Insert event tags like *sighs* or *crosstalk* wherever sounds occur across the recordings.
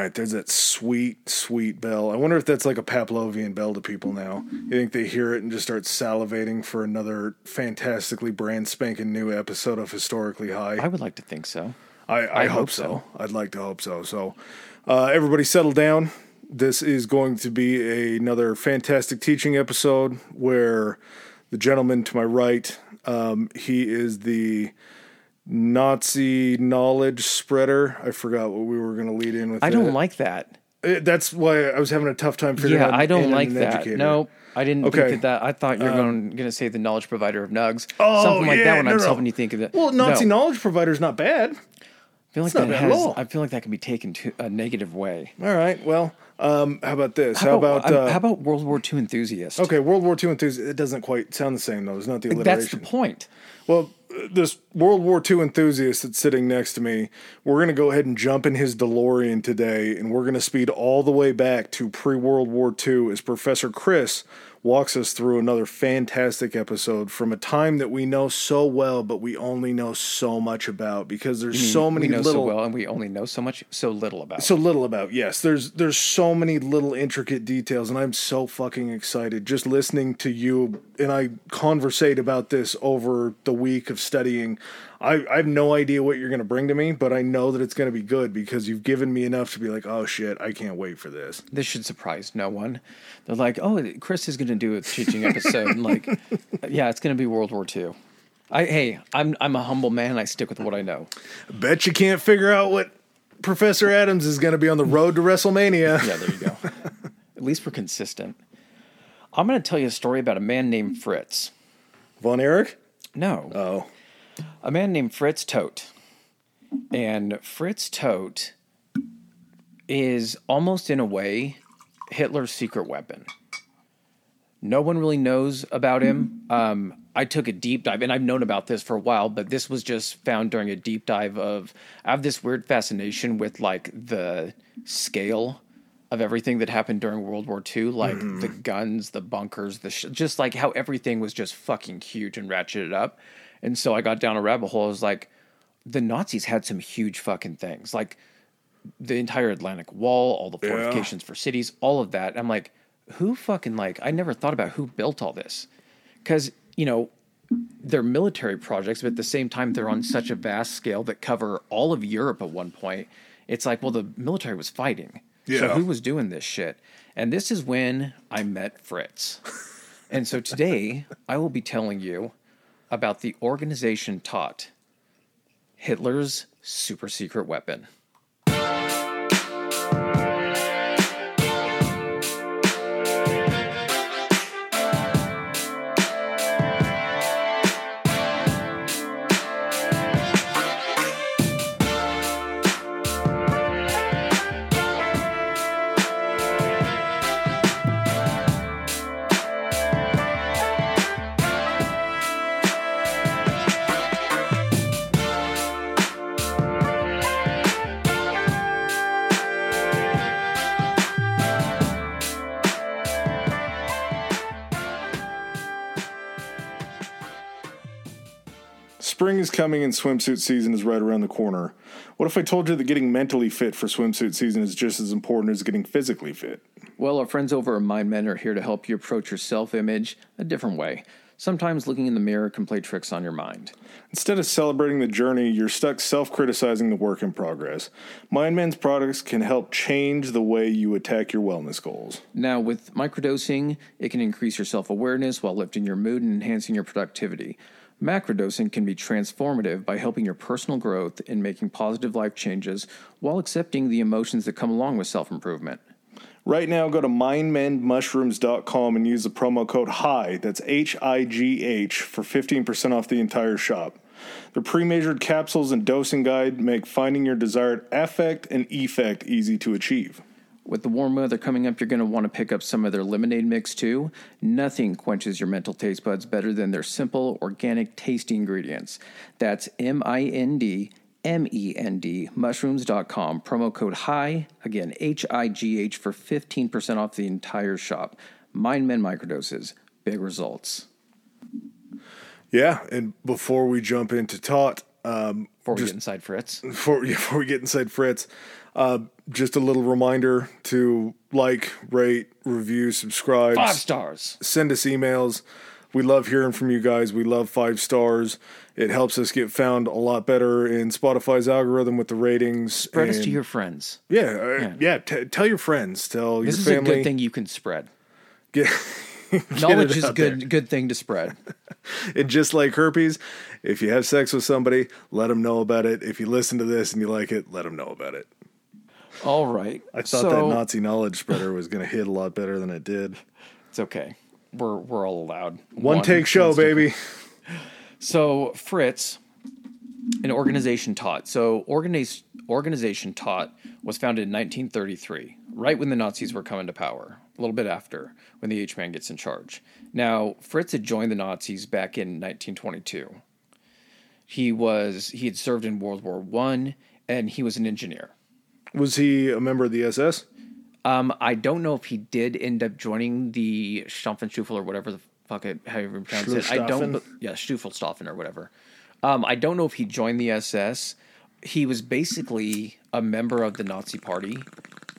right, there's that sweet, sweet bell. I wonder if that's like a Pavlovian bell to people now. You think they hear it and just start salivating for another fantastically brand spanking new episode of Historically High? I would like to think so. I, I, I hope, hope so. so. I'd like to hope so. So, uh, everybody settle down. This is going to be another fantastic teaching episode where the gentleman to my right, um, he is the Nazi knowledge spreader. I forgot what we were going to lead in with. I don't that. like that. Uh, That's why I was having a tough time figuring Yeah, out. I don't like that. educator. No, I didn't Okay. Um, think that, that. I thought you were going to say the knowledge provider of nugs. Oh, Something like yeah, that when no, I was no. helping you think of that. Well, Nazi no. knowledge provider is not bad. I feel like not that has. I feel like that can be taken to a negative way. All right. Well, um, how about this? How, about, um, uh, how about World War II enthusiast? okay, World War II enthusiast? It doesn't quite sound the same though. It's not the alliteration. that's the point. Well, this World War II enthusiast that's sitting next to me, we're going to go ahead and jump in his DeLorean today, and we're going to speed all the way back to pre World War II as Professor Chris walks us through another fantastic episode from a time that we know so well, but we only know so much about because there's so many we know little so well, and we only know so much, so little about. so little about yes there's there's so many little intricate details and i'm so fucking excited just listening to you and i conversate about this over the week of studying i, I have no idea what you're going to bring to me but i know that it's going to be good because you've given me enough to be like oh shit i can't wait for this this should surprise no one. They're like, "Oh, Chris is going to do a teaching episode." and like, *laughs* yeah, it's going to be World War II. I hey, I'm I'm a humble man. I stick with what I know. bet you can't figure out what professor adams is going to be on the road to wrestlemania *laughs* Yeah, there you go. At least we're consistent. I'm going to tell you a story about a man named Fritz. von erich No, oh a man named Fritz Todt. And Fritz Todt is almost in a way Hitler's secret weapon. No one really knows about him. Um, I took a deep dive, and I've known about this for a while, but this was just found during a deep dive of. I have this weird fascination with like the scale of everything that happened during World War II, like the guns, the bunkers, the sh- just like how everything was just fucking huge and ratcheted up. And so I got down a rabbit hole. I was like, the Nazis had some huge fucking things, like the entire Atlantic Wall, all the fortifications for cities, all of that. I'm like, who fucking like? I never thought about who built all this, because you know they're military projects, but at the same time they're on such a vast scale that cover all of Europe at one point. It's like, well, the military was fighting, so who was doing this shit? And this is when I met Fritz. and so today I will be telling you about the organization Todt Hitler's super secret weapon. Coming and swimsuit season is right around the corner. What if I told you that getting mentally fit for swimsuit season is just as important as getting physically fit? Well, our friends over at Mind Mend are here to help you approach your self image a different way. Sometimes looking in the mirror can play tricks on your mind. Instead of celebrating the journey, you're stuck self criticizing the work in progress. MindMend's products can help change the way you attack your wellness goals. Now, with microdosing, it can increase your self awareness while lifting your mood and enhancing your productivity. Macrodosing can be transformative by helping your personal growth and making positive life changes while accepting the emotions that come along with self improvement. Right now, go to mindmendmushrooms.com and use the promo code HIGH, that's H I G H, for 15% off the entire shop. Their pre measured capsules and dosing guide make finding your desired affect and effect easy to achieve. With the warm weather coming up, you're going to want to pick up some of their lemonade mix too. Nothing quenches your mental taste buds better than their simple, organic, tasty ingredients. That's M I N D M E N D mushrooms.com. Promo code HIGH, again, H I G H, for 15% off the entire shop. Mind Mend Microdoses, big results. Yeah, and before we jump into Todt, um, Before we get inside Fritz. before, *laughs* before we get inside Fritz, uh, just a little reminder to like, rate, review, subscribe, Five stars. send us emails. We love hearing from you guys. We love five stars. It helps us get found a lot better in Spotify's algorithm with the ratings. Spread us to your friends. yeah, uh, yeah. t- tell your friends. Tell This your is family. a good thing you can spread. Get, *laughs* Knowledge is good good thing to spread. *laughs* And just like herpes, if you have sex with somebody, let them know about it. If you listen to this and you like it, let them know about it. All right. I thought so, that Nazi knowledge spreader was going to hit a lot better than it did. It's okay. We're we're all allowed. One, take show, baby. *laughs* So Fritz, an organization Todt. So organiz, organization Todt was founded in 1933, right when the Nazis were coming to power. A little bit after, when the H man gets in charge. Now Fritz had joined the Nazis back in 1922. He was he had served in World War One, and he was an engineer. Was he a member of the SS? Um, I don't know if he did end up joining the Stampfenstuffel or whatever the fuck it, however you pronounce it. I don't, yeah, Stuffelstoffen or whatever. Um, I don't know if he joined the SS. He was basically a member of the Nazi Party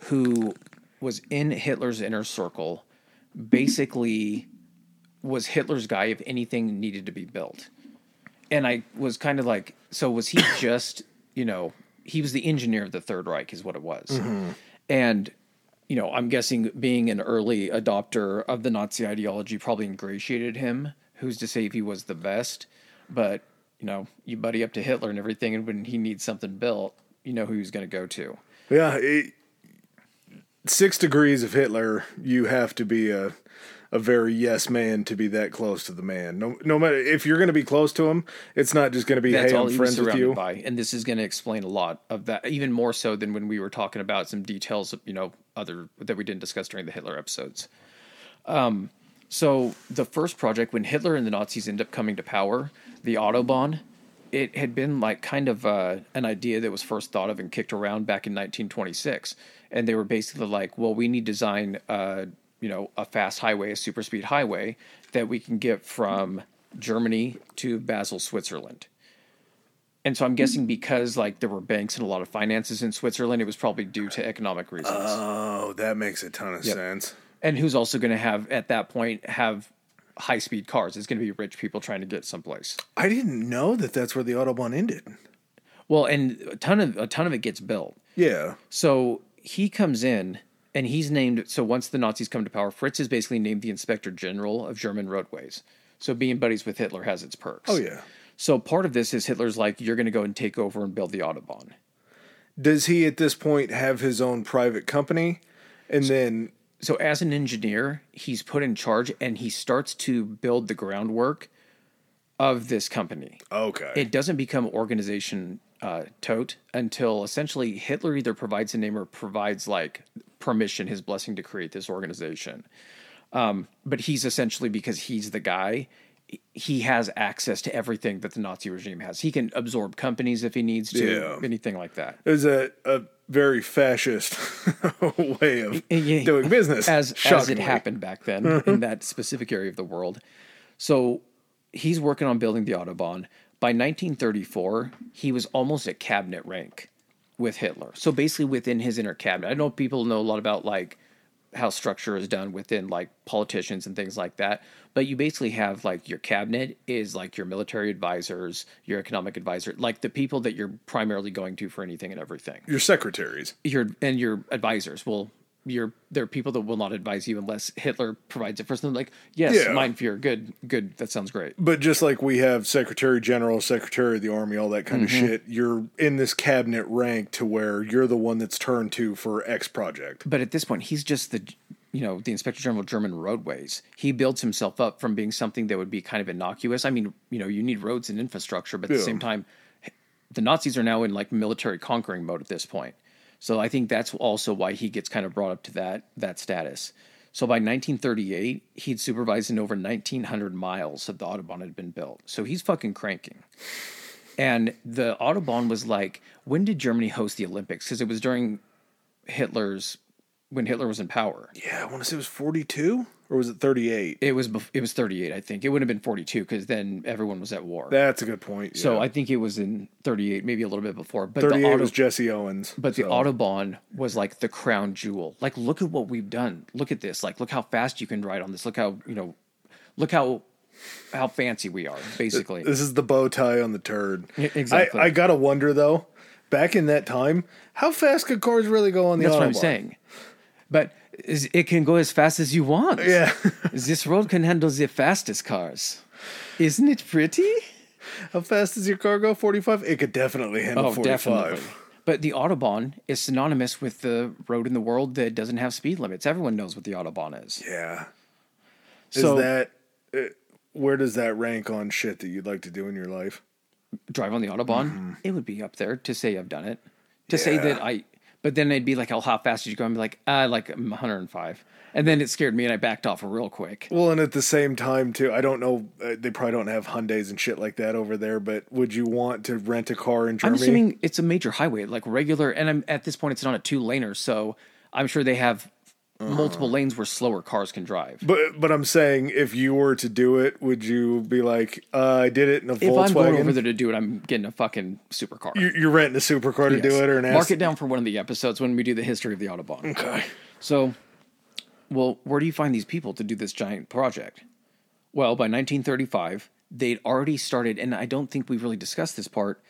who was in Hitler's inner circle, basically was Hitler's guy if anything needed to be built. And I was kind of like, so was he just, you know, he was the engineer of the Third Reich, is what it was. Mm-hmm. And, you know, I'm guessing being an early adopter of the Nazi ideology probably ingratiated him. Who's to say if he was the best? But, you know, you buddy up to Hitler and everything, and when he needs something built, you know who he's going to go to. Yeah. It, six degrees of Hitler, you have to be a a very yes man to be that close to the man. No, no matter if you're going to be close to him, it's not just going to be That's hey, all I'm friends with you. by, and this is going to explain a lot of that, even more so than when we were talking about some details, of, you know, other that we didn't discuss during the Hitler episodes. Um, so the first project, when Hitler and the Nazis end up coming to power, the Autobahn, it had been like kind of uh, an idea that was first thought of and kicked around back in 1926, and they were basically like, well, we need to design, uh, you know, a fast highway, a super speed highway that we can get from Germany to Basel, Switzerland. And so I'm guessing because like there were banks and a lot of finances in Switzerland, it was probably due to economic reasons. Oh, that makes a ton of Yep. sense. and who's also going to have at that point have high speed cars? It's going to be rich people trying to get someplace. I didn't know that that's where the Autobahn ended. Well, and a ton of a ton of it gets built. Yeah. So he comes in and he's named. So once the Nazis come to power, Fritz is basically named the Inspector General of German roadways. So being buddies with Hitler has its perks. Oh yeah. So part of this is Hitler's like, you're going to go and take over and build the Autobahn. Does he at this point have his own private company? And then so as an engineer, he's put in charge and he starts to build the groundwork of this company. okay. It doesn't become organization uh, Todt until essentially Hitler either provides a name or provides like permission, his blessing to create this organization. Um, but he's essentially because he's the guy. He has access to everything that the Nazi regime has. He can absorb companies if he needs to, Yeah. anything like that. is a, a very fascist *laughs* way of Yeah. doing business. as as it happened back then in that specific area of the world. So he's working on building the autobahn. By 1934, he was almost at cabinet rank with Hitler. So basically, within his inner cabinet, I know people know a lot about like how structure is done within like politicians and things like that. But you basically have like your cabinet is like your military advisors, your economic advisor, like the people that you're primarily going to for anything and everything Your secretaries. your and your advisors will your there are people that will not advise you unless Hitler provides it first. And like, yes, Yeah. Mein Führer, good, good, that sounds great. But just like we have Secretary General, Secretary of the Army, all that kind Mm-hmm. of shit, you're in this cabinet rank to where you're the one that's turned to for X project. But at this point, he's just the you know the Inspector General of German roadways. He builds himself up from being something that would be kind of innocuous. I mean, you know, you need roads and infrastructure, but at the same time, the Nazis are now in like military conquering mode at this point. So I think that's also why he gets kind of brought up to that that status. So by 1938, he'd supervised in over 1,900 miles of the Autobahn had been built. So he's fucking cranking. And the Autobahn was like, when did Germany host the Olympics? Because it was during Hitler's when Hitler was in power. Yeah, I want to say it was 42 or was it 38? It was bef- it was 38, I think. It would have been 42 because then everyone was at war. That's a good point. so yeah. I think it was in 38, maybe a little bit before. But 38 the auto, was Jesse Owens. but the so- autobahn was like the crown jewel. Like, look at what we've done. Look at this. Like, look how fast you can ride on this. Look how you know, look how how fancy we are. Basically, This is the bow tie on the turd. Exactly. I, I gotta wonder though, back in that time, how fast could cars really go on the that's autobahn? what I'm saying. But it can go as fast as you want. Yeah. *laughs* this road can handle the fastest cars. Isn't it pretty? how fast does your car go? 45? It could definitely handle Oh, 45. definitely. But the Autobahn is synonymous with the road in the world that doesn't have speed limits. Everyone knows what the Autobahn is. Yeah. Is So that uh, where does that rank on shit that you'd like to do in your life? drive on the Autobahn, it would be up there to say I've done it. To say Mm-hmm. That I, but then it'd be like, oh, how fast did you go? I'd be like, I like 105. And then it scared me and I backed off real quick. Well, and at the same time too, I don't know. Uh, they probably don't have Hyundai's and shit like that over there. But would you want to rent a car in I'm assuming it's a major highway, like regular, and I'm at this point it's not a two laner, so I'm sure they have multiple Uh-huh. lanes where slower cars can drive. But but I'm saying if you were to do it, would you be like, uh, I did it in a If Volkswagen? I'm going over there to do it, I'm getting a fucking supercar. you're, you're renting a supercar to do it, or an mark S- it down for one of the episodes when we do the history of the autobahn. Okay. So, well, where do you find these people to do this giant project? Well, by 1935, they'd already started, and I don't think we've really discussed this part.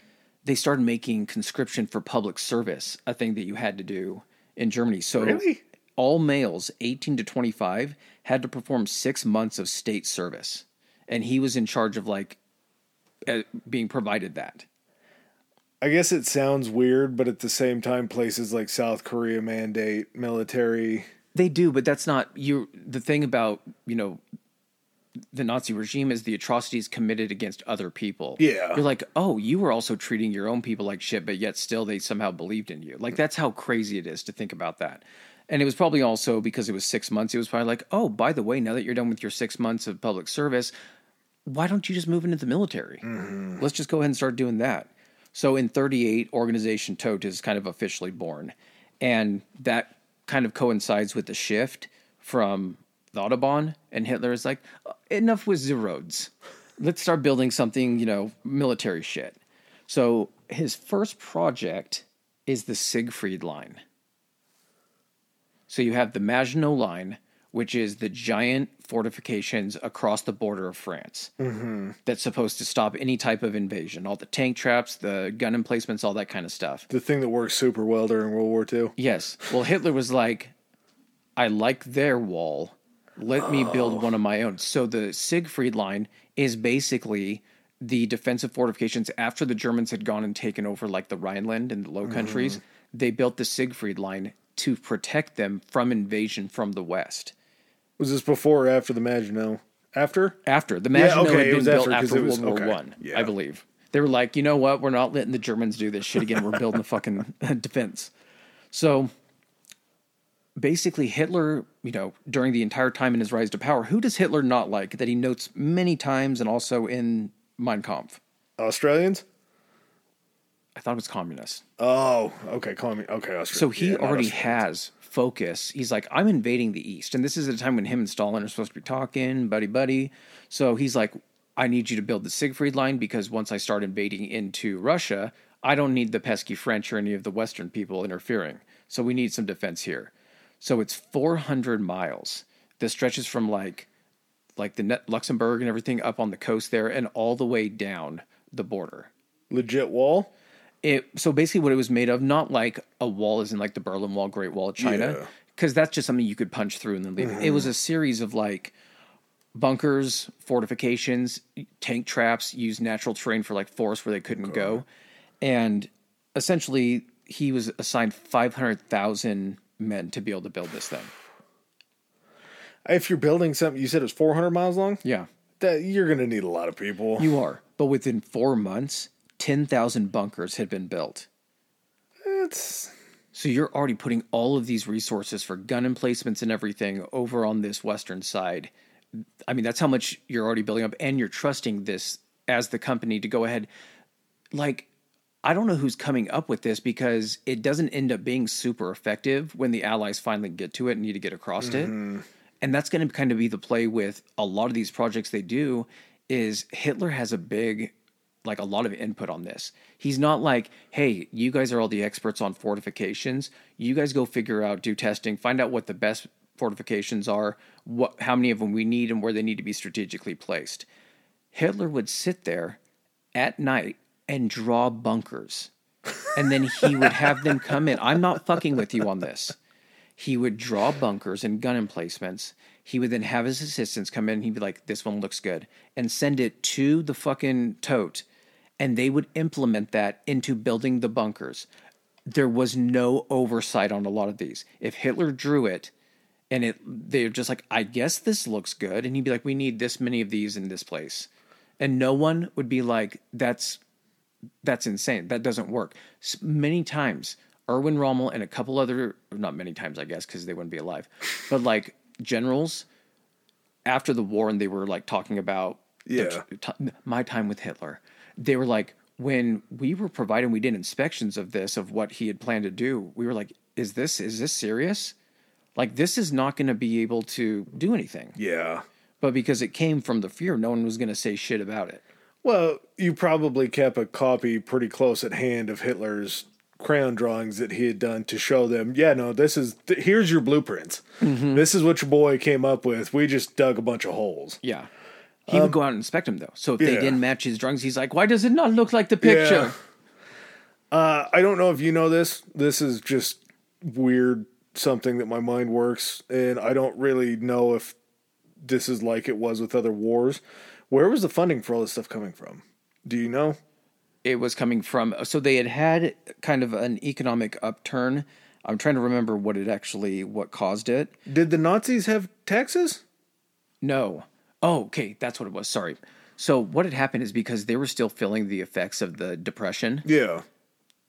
They started making conscription for public service a thing that you had to do in Germany. So, Really? All males 18 to 25 had to perform six months of state service, and he was in charge of like uh, being provided that. I guess it sounds weird, but at the same time, places like South Korea mandate military. They do, but that's not you. The thing about you know the Nazi regime is the atrocities committed against other people. Yeah. you're like, oh, you were also treating your own people like shit, but yet still they somehow believed in you. Like that's how crazy it is to think about that. And it was probably also because it was six months. It was probably like, oh, by the way, now that you're done with your six months of public service, why don't you just move into the military? Mm-hmm. Let's just go ahead and start doing that. So in 38, Organization Todt is kind of officially born. And that kind of coincides with the shift from the Autobahn. And Hitler is like, uh, enough with the roads. Let's start building something, you know, military shit. So his first project is the Siegfried Line. So you have the Maginot Line, which is the giant fortifications across the border of France mm-hmm. that's supposed to stop any type of invasion. All the tank traps, the gun emplacements, all that kind of stuff. The thing that worked super well during World War II. Yes. Well, Hitler was like, I like their wall. Let me build one of my own. So the Siegfried line is basically the defensive fortifications after the Germans had gone and taken over like the Rhineland and the Low Countries. Mm-hmm. They built the Siegfried line to protect them from invasion from the west. Was this before or after the Maginot? After? After the Maginot okay, had it been was built after, after it was- World War okay, One, yeah. I believe. They were like, you know what? We're not letting the Germans do this shit again. We're building the fucking *laughs* defense. So basically, Hitler, you know, during the entire time in his rise to power, who does Hitler not like that he notes many times and also in Mein Kampf? Australians? I thought it was communist. Oh, okay. Me. Okay, Australians. So he Yeah, already has focus. He's like, I'm invading the East. And this is a time when him and Stalin are supposed to be talking, buddy, buddy. So he's like, I need you to build the Siegfried line because once I start invading into Russia, I don't need the pesky French or any of the Western people interfering. So we need some defense here. So it's 400 miles. This stretches from like, like the Net Luxembourg and everything up on the coast there and all the way down the border legit wall. It so basically what it was made of not like a wall is in like the berlin wall great wall of china Yeah. because that's just something you could punch through and then leave. It was mm-hmm. a series of like bunkers fortifications tank traps used natural terrain for like forests where they couldn't go. And essentially he was assigned 500000 men to be able to build this thing. If you're building something, you said it was 400 miles long. yeah. That you're gonna need a lot of people. you are. But within four months 10000 bunkers had been built it's So you're already putting all of these resources for gun emplacements and everything over on this western side. I mean, that's how much you're already building up, and you're trusting this as the company to go ahead. Like, I don't know who's coming up with this because it doesn't end up being super effective when the Allies finally get to it and need to get across it. Mm-hmm. And that's going to kind of be the play with a lot of these projects they do is Hitler has a big like a lot of input on this. He's not like, "Hey, you guys are all the experts on fortifications. You guys go figure out, do testing, find out what the best fortifications are, what how many of them we need and where they need to be strategically placed." Hitler would sit there at night and draw bunkers. And then he would have them come in. I'm not fucking with you on this. He would draw bunkers and gun emplacements. He would then have his assistants come in he'd be like, this one looks good, and send it to the fucking Todt. And they would implement that into building the bunkers. There was no oversight on a lot of these. If Hitler drew it and it they're just like, I guess this looks good, and he'd be like, We need this many of these in this place. And no one would be like, That's that's insane. That doesn't work. Many times, Erwin Rommel and a couple other, not many times, I guess, because they wouldn't be alive, but like generals after the war, and they were like talking about Yeah. t- my time with Hitler. They were like, when we were providing, we did inspections of this, of what he had planned to do. We were like, is this is this serious? Like this is not going to be able to do anything. Yeah. But because it came from the fear, no one was going to say shit about it. Well, you probably kept a copy pretty close at hand of Hitler's crayon drawings that he had done to show them, yeah, no, this is, th- here's your blueprints. Mm-hmm. This is what your boy came up with. We just dug a bunch of holes. Yeah. He would go out and inspect them though. So if they Um, didn't match his drawings, he's like, "Why does it not look like the picture?" Uh, I don't know if you know this. This is just weird, something that my mind works, and I don't really know if this is like it was with other wars. Where was the funding for all this stuff coming from? Do you know? It was coming from so they had had kind of an economic upturn. I'm trying to remember what it actually what caused it. Did the Nazis have taxes? No. Oh, okay, that's what it was. Sorry. So what had happened is because they were still feeling the effects of the depression. Yeah.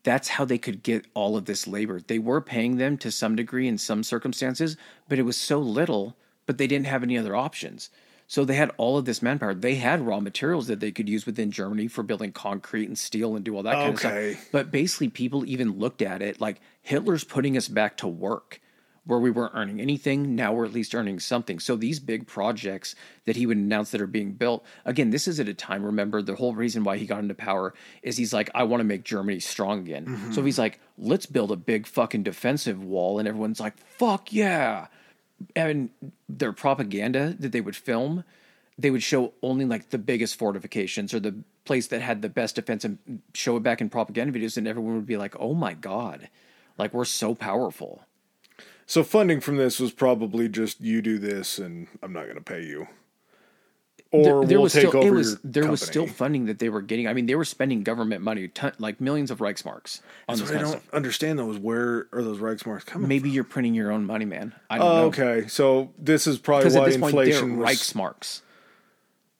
That's how they could get all of this labor. They were paying them to some degree in some circumstances, but it was so little, but they didn't have any other options. So they had all of this manpower. They had raw materials that they could use within Germany for building concrete and steel and do all that kind Okay. of stuff. But basically, people even looked at it like Hitler's putting us back to work where we weren't earning anything. Now we're at least earning something. So these big projects that he would announce that are being built, again, this is at a time, remember, the whole reason why he got into power is he's like, I want to make Germany strong again. So mm-hmm. he's like, let's build a big fucking defensive wall. And everyone's like, fuck yeah. And their propaganda that they would film, they would show only like the biggest fortifications or the place that had the best defense and show it back in propaganda videos. And everyone would be like, oh my God, like we're so powerful. So funding from this was probably just you do this and I'm not going to pay you. Or we'll take still over it was your there was still funding that they were getting. I mean, they were spending government money, ton, like millions of Reichsmarks on this What I don't stuff. understand though is where are those Reichsmarks coming Maybe you're printing your own money, man. I don't from? know. Okay, so this is probably Because at why this point, they're inflation was, Reichsmarks.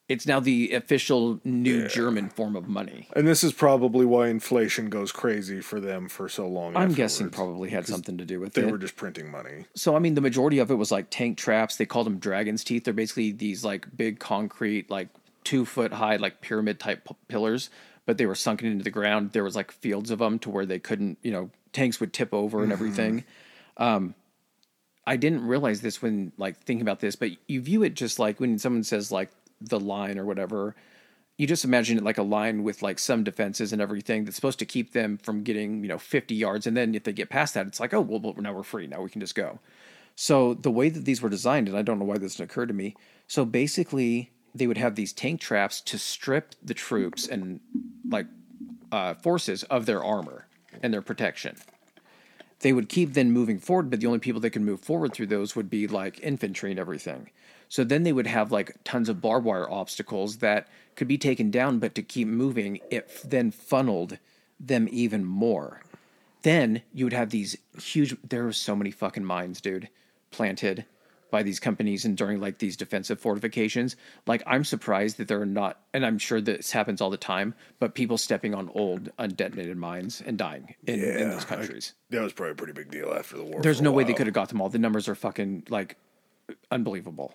It's now the official new German form of money. and this is probably why inflation goes crazy for them for so long. I'm guessing probably had something to do with they it. They were just printing money. So I mean, the majority of it was like tank traps. They called them dragon's teeth. They're basically these like big concrete, like two foot high, like pyramid type p- pillars, but they were sunken into the ground. There was like fields of them to where they couldn't, you know, tanks would tip over and everything. Um, I didn't realize this when like thinking about this, but you view it just like when someone says like the line or whatever. You just imagine it like a line with like some defenses and everything that's supposed to keep them from getting you know 50 yards, and then if they get past that, it's like oh well, well now we're free, now we can just go. So the way that these were designed, and I don't know why this didn't occur to me. So basically, they would have these tank traps to strip the troops and like uh, forces of their armor and their protection. They would keep then moving forward, but the only people that could move forward through those would be like infantry and everything. So then they would have like tons of barbed wire obstacles that could be taken down, but to keep moving, it f- then funneled them even more. Then you would have these huge there were so many fucking mines dude planted by these companies and during like these defensive fortifications. Like i'm surprised that there are not and i'm sure this happens all the time but people stepping on old undetonated mines and dying in, in those I- countries. That was probably a pretty big deal after the war. there's no way they could have got them all. The numbers are fucking like unbelievable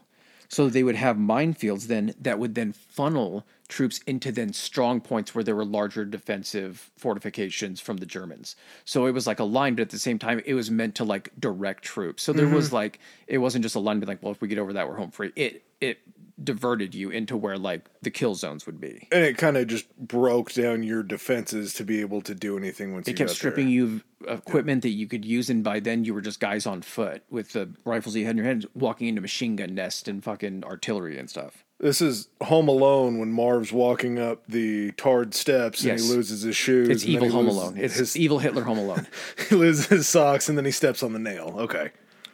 so they would have minefields then that would then funnel troops into then strong points where there were larger defensive fortifications from the Germans. So it was like a line, but at the same time, it was meant to like direct troops. So there mm-hmm. was like it wasn't just a line, but like, well, if we get over that, we're home free. It it diverted you into where like the kill zones would be. And it kind of just broke down your defenses to be able to do anything once you It kept stripping there. you of equipment that you could use, and by then you were just guys on foot with the rifles you had in your hands, walking into machine gun nests and fucking artillery and stuff. This is Home Alone when Marv's walking up the tarred steps and Yes. he loses his shoes. It's evil Home Alone. It's his, evil Hitler Home Alone. *laughs* he loses his socks and then he steps on the nail. Okay.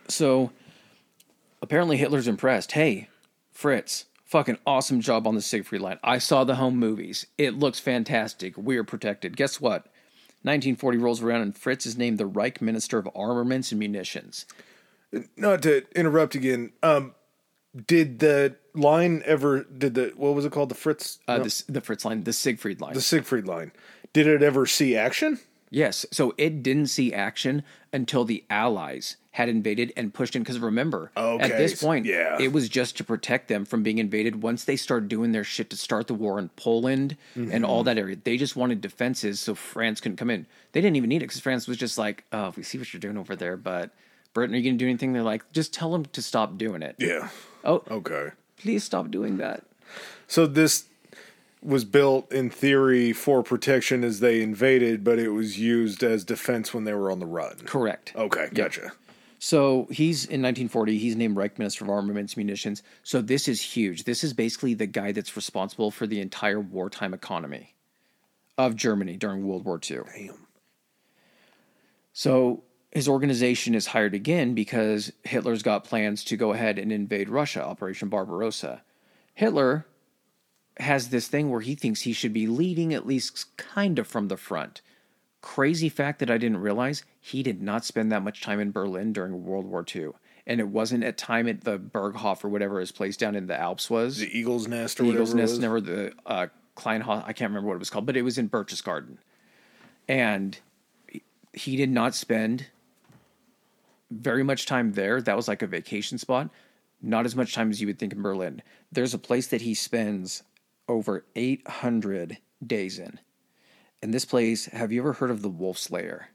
So apparently Hitler's impressed. Hey, Fritz, fucking awesome job on the Siegfried line. I saw the home movies. It looks fantastic. We're protected. Guess what? 1940 rolls around and Fritz is named the Reich Minister of Armaments and Munitions. Not to interrupt again. Um, did the line ever? Did the what was it called? The Fritz, Uh, no, the, the Fritz line, the Siegfried line. the Siegfried line. Did it ever see action? Yes. So it didn't see action until the Allies had invaded and pushed in. Because remember, at this point, yeah. it was just to protect them from being invaded. Once they started doing their shit to start the war in Poland and all mm-hmm. that area, they just wanted defenses so France couldn't come in. They didn't even need it because France was just like, oh, we see what you're doing over there, but Britain, are you going to do anything? They're like, just tell them to stop doing it. Yeah. Oh, Okay. please stop doing that. So this was built in theory for protection as they invaded, but it was used as defense when they were on the run. Correct. Okay, gotcha. So he's in 1940. He's named Reich Minister of Armaments Munitions. So this is huge. This is basically the guy that's responsible for the entire wartime economy of Germany during World War II. Damn. So his organization is hired again because Hitler's got plans to go ahead and invade Russia, Operation Barbarossa. Hitler has this thing where he thinks he should be leading at least kind of from the front. Crazy fact that I didn't realize he did not spend that much time in Berlin during World War II. And it wasn't at time at the Berghof or whatever his place down in the Alps was. The Eagle's Nest or The whatever. Eagle's Nest, never the uh, Kleinhaus. I can't remember what it was called, but it was in Berchtesgaden, and he did not spend very much time there. That was like a vacation spot. Not as much time as you would think in Berlin. There's a place that he spends over 800 days in. And this place, have you ever heard of the Wolf's Lair?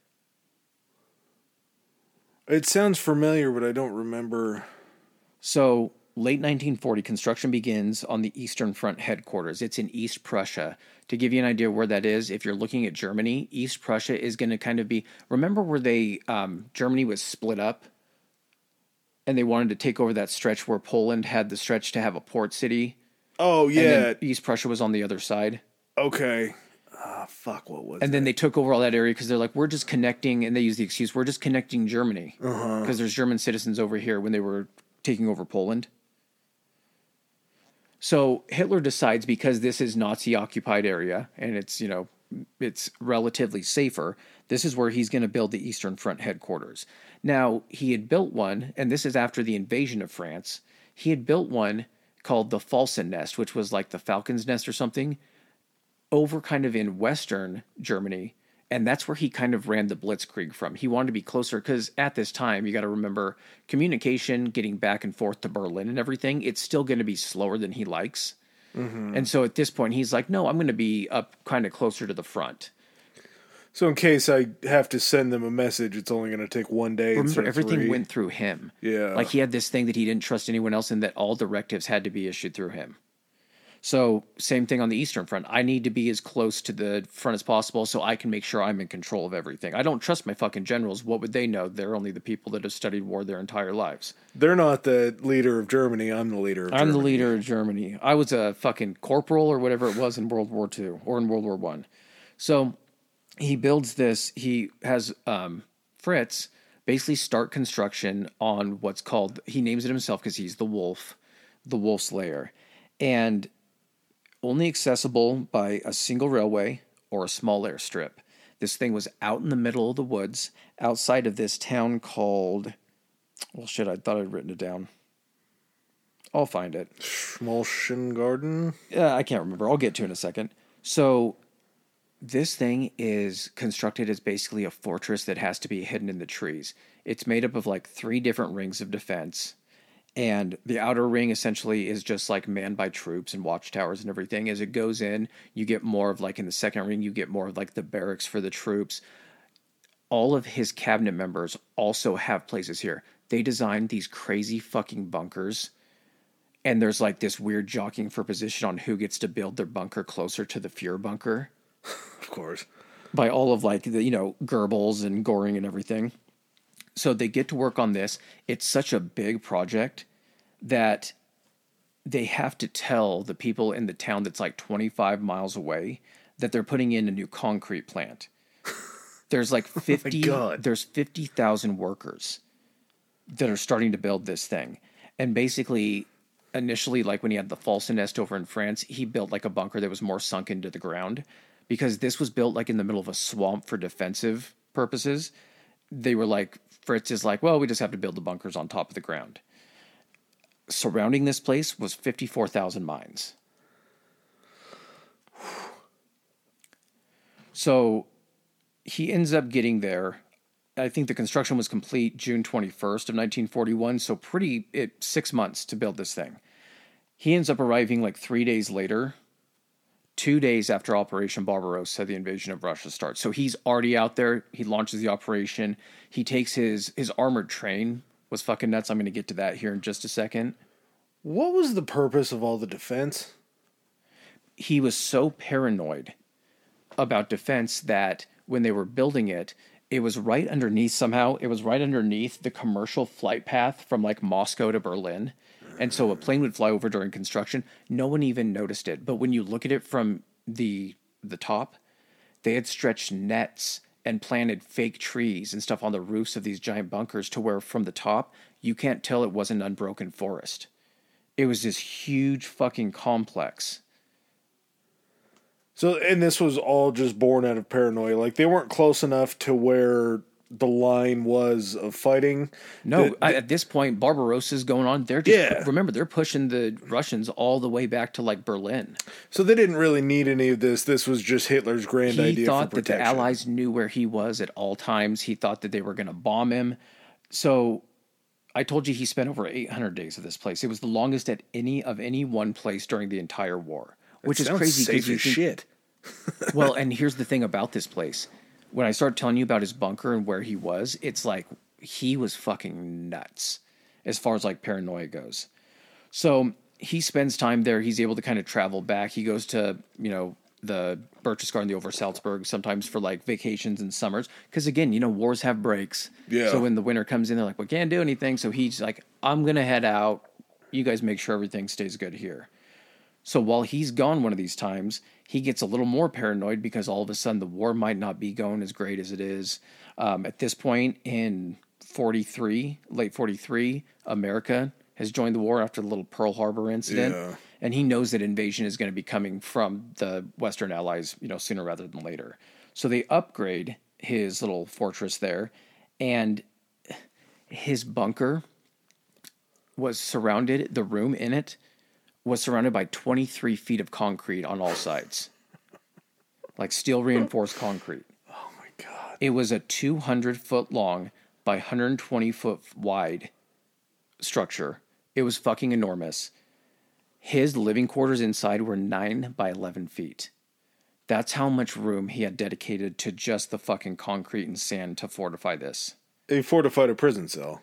It sounds familiar, but I don't remember. So, late 1940, construction begins on the Eastern Front headquarters. It's in East Prussia. To give you an idea where that is, if you're looking at Germany, East Prussia is going to kind of be. Remember where they um, Germany was split up, and they wanted to take over that stretch where Poland had the stretch to have a port city, Oh and yeah. East Prussia was on the other side. okay. Ah, fuck. What was? And then they took over all that area because they're like, we're just connecting, and they use the excuse, we're just connecting Germany because there's German citizens over here when they were taking over Poland. So Hitler decides because this is Nazi occupied area and it's, you know, it's relatively safer, this is where he's going to build the Eastern Front headquarters. Now, he had built one, and this is after the invasion of France. He had built one called the Felsennest, which was like the Falcon's Nest or something over kind of in western Germany, and that's where he kind of ran the blitzkrieg from. He wanted to be closer because at this time, you got to remember communication, getting back and forth to Berlin and everything, it's still going to be slower than he likes. Mm-hmm. And so at this point, he's like, no, I'm going to be up kind of closer to the front. So in case I have to send them a message, it's only going to take one day. Remember, everything three. went through him. Yeah. Like he had this thing that he didn't trust anyone else and that all directives had to be issued through him. So, same thing on the Eastern Front. I need to be as close to the front as possible so I can make sure I'm in control of everything. I don't trust my fucking generals. What would they know? They're only the people that have studied war their entire lives. They're not the leader of Germany. I'm the leader. Of I'm the Germany. leader of Germany. I was a fucking corporal or whatever it was in World War II or in World War One. So he builds this. He has um, Fritz basically start construction on what's called. He names it himself because he's the wolf, the wolf's lair, and only accessible by a single railway or a small airstrip. This thing was out in the middle of the woods, outside of this town called. Well, shit! I thought I'd written it down. I'll find it. Schmalschen Garden. Uh, I can't remember. I'll get to it in a second. So, this thing is constructed as basically a fortress that has to be hidden in the trees. It's made up of like three different rings of defense, And the outer ring essentially is just like manned by troops and watchtowers and everything. As it goes in, you get more of like in the second ring, you get more of like the barracks for the troops. All of his cabinet members also have places here. They designed these crazy fucking bunkers. And there's like this weird jockeying for position on who gets to build their bunker closer to the Fuhrer bunker *laughs* Of course. by all of like the you know Goebbels and Goring and everything. So they get to work on this. It's such a big project that they have to tell the people in the town that's like 25 miles away that they're putting in a new concrete plant. *laughs* There's like 50 God. there's 50,000 workers that are starting to build this thing. And basically initially like when he had the false nest over in France, he built like a bunker that was more sunk into the ground because this was built like in the middle of a swamp for defensive purposes. They were like Fritz is like, well, we just have to build the bunkers on top of the ground. Surrounding this place was 54,000 mines. *sighs* So he ends up getting there. I think the construction was complete June 21st of 1941, so pretty it 6 months to build this thing. He ends up arriving like 3 days later, 2 days after Operation Barbarossa, the invasion of Russia starts. So he's already out there, he launches the operation. He takes his his armored train was fucking nuts. I'm going to get to that here in just a second. What was the purpose of all the defense? he was so paranoid about defense that when they were building it, it was right underneath somehow. It was right underneath the commercial flight path from like Moscow to Berlin. And so a plane would fly over during construction. No one even noticed it. But when you look at it from the the top, they had stretched nets and planted fake trees and stuff on the roofs of these giant bunkers to where from the top you can't tell it wasn't unbroken forest. It was this huge fucking complex. So, and this was all just born out of paranoia. Like they weren't close enough to where the line was of fighting. No, The- I- at this point, Barbarossa's going on. They're just Yeah. remember they're pushing the Russians all the way back to like Berlin. So they didn't really need any of this. This was just Hitler's grand He idea thought for that the. Allies knew where he was at all times. He thought that they were going to bomb him. So I told you he spent over 800 days at this place. It was the longest at any of any one place during the entire war, which is crazy. Safe you as shit. well, *laughs* and here's the thing about this place. When I start telling you about his bunker and where he was, it's like he was fucking nuts as far as like paranoia goes. So he spends time there. He's able to kind of travel back. He goes to, you know, the Berchtesgaden, the Over Salzburg, sometimes for like vacations and summers. Because again, you know, wars have breaks. Yeah. So when the winter comes in, they're like, we can't do anything. So he's like, I'm going to head out. You guys make sure everything stays good here. So while he's gone one of these times, he gets a little more paranoid because all of a sudden the war might not be going as great as it is. Um, at this point in 43, late 43, America has joined the war after the little Pearl Harbor incident. Yeah. And he knows that invasion is going to be coming from the Western Allies, you know, sooner rather than later. So they upgrade his little fortress there, and his bunker was surrounded, the room in it was surrounded by 23 feet of concrete on all sides. Like steel reinforced concrete. Oh my god. It was a 200 foot long by 120 foot wide structure. It was fucking enormous. His living quarters inside were 9 by 11 feet. That's how much room he had dedicated to just the fucking concrete and sand to fortify this. They fortified a prison cell.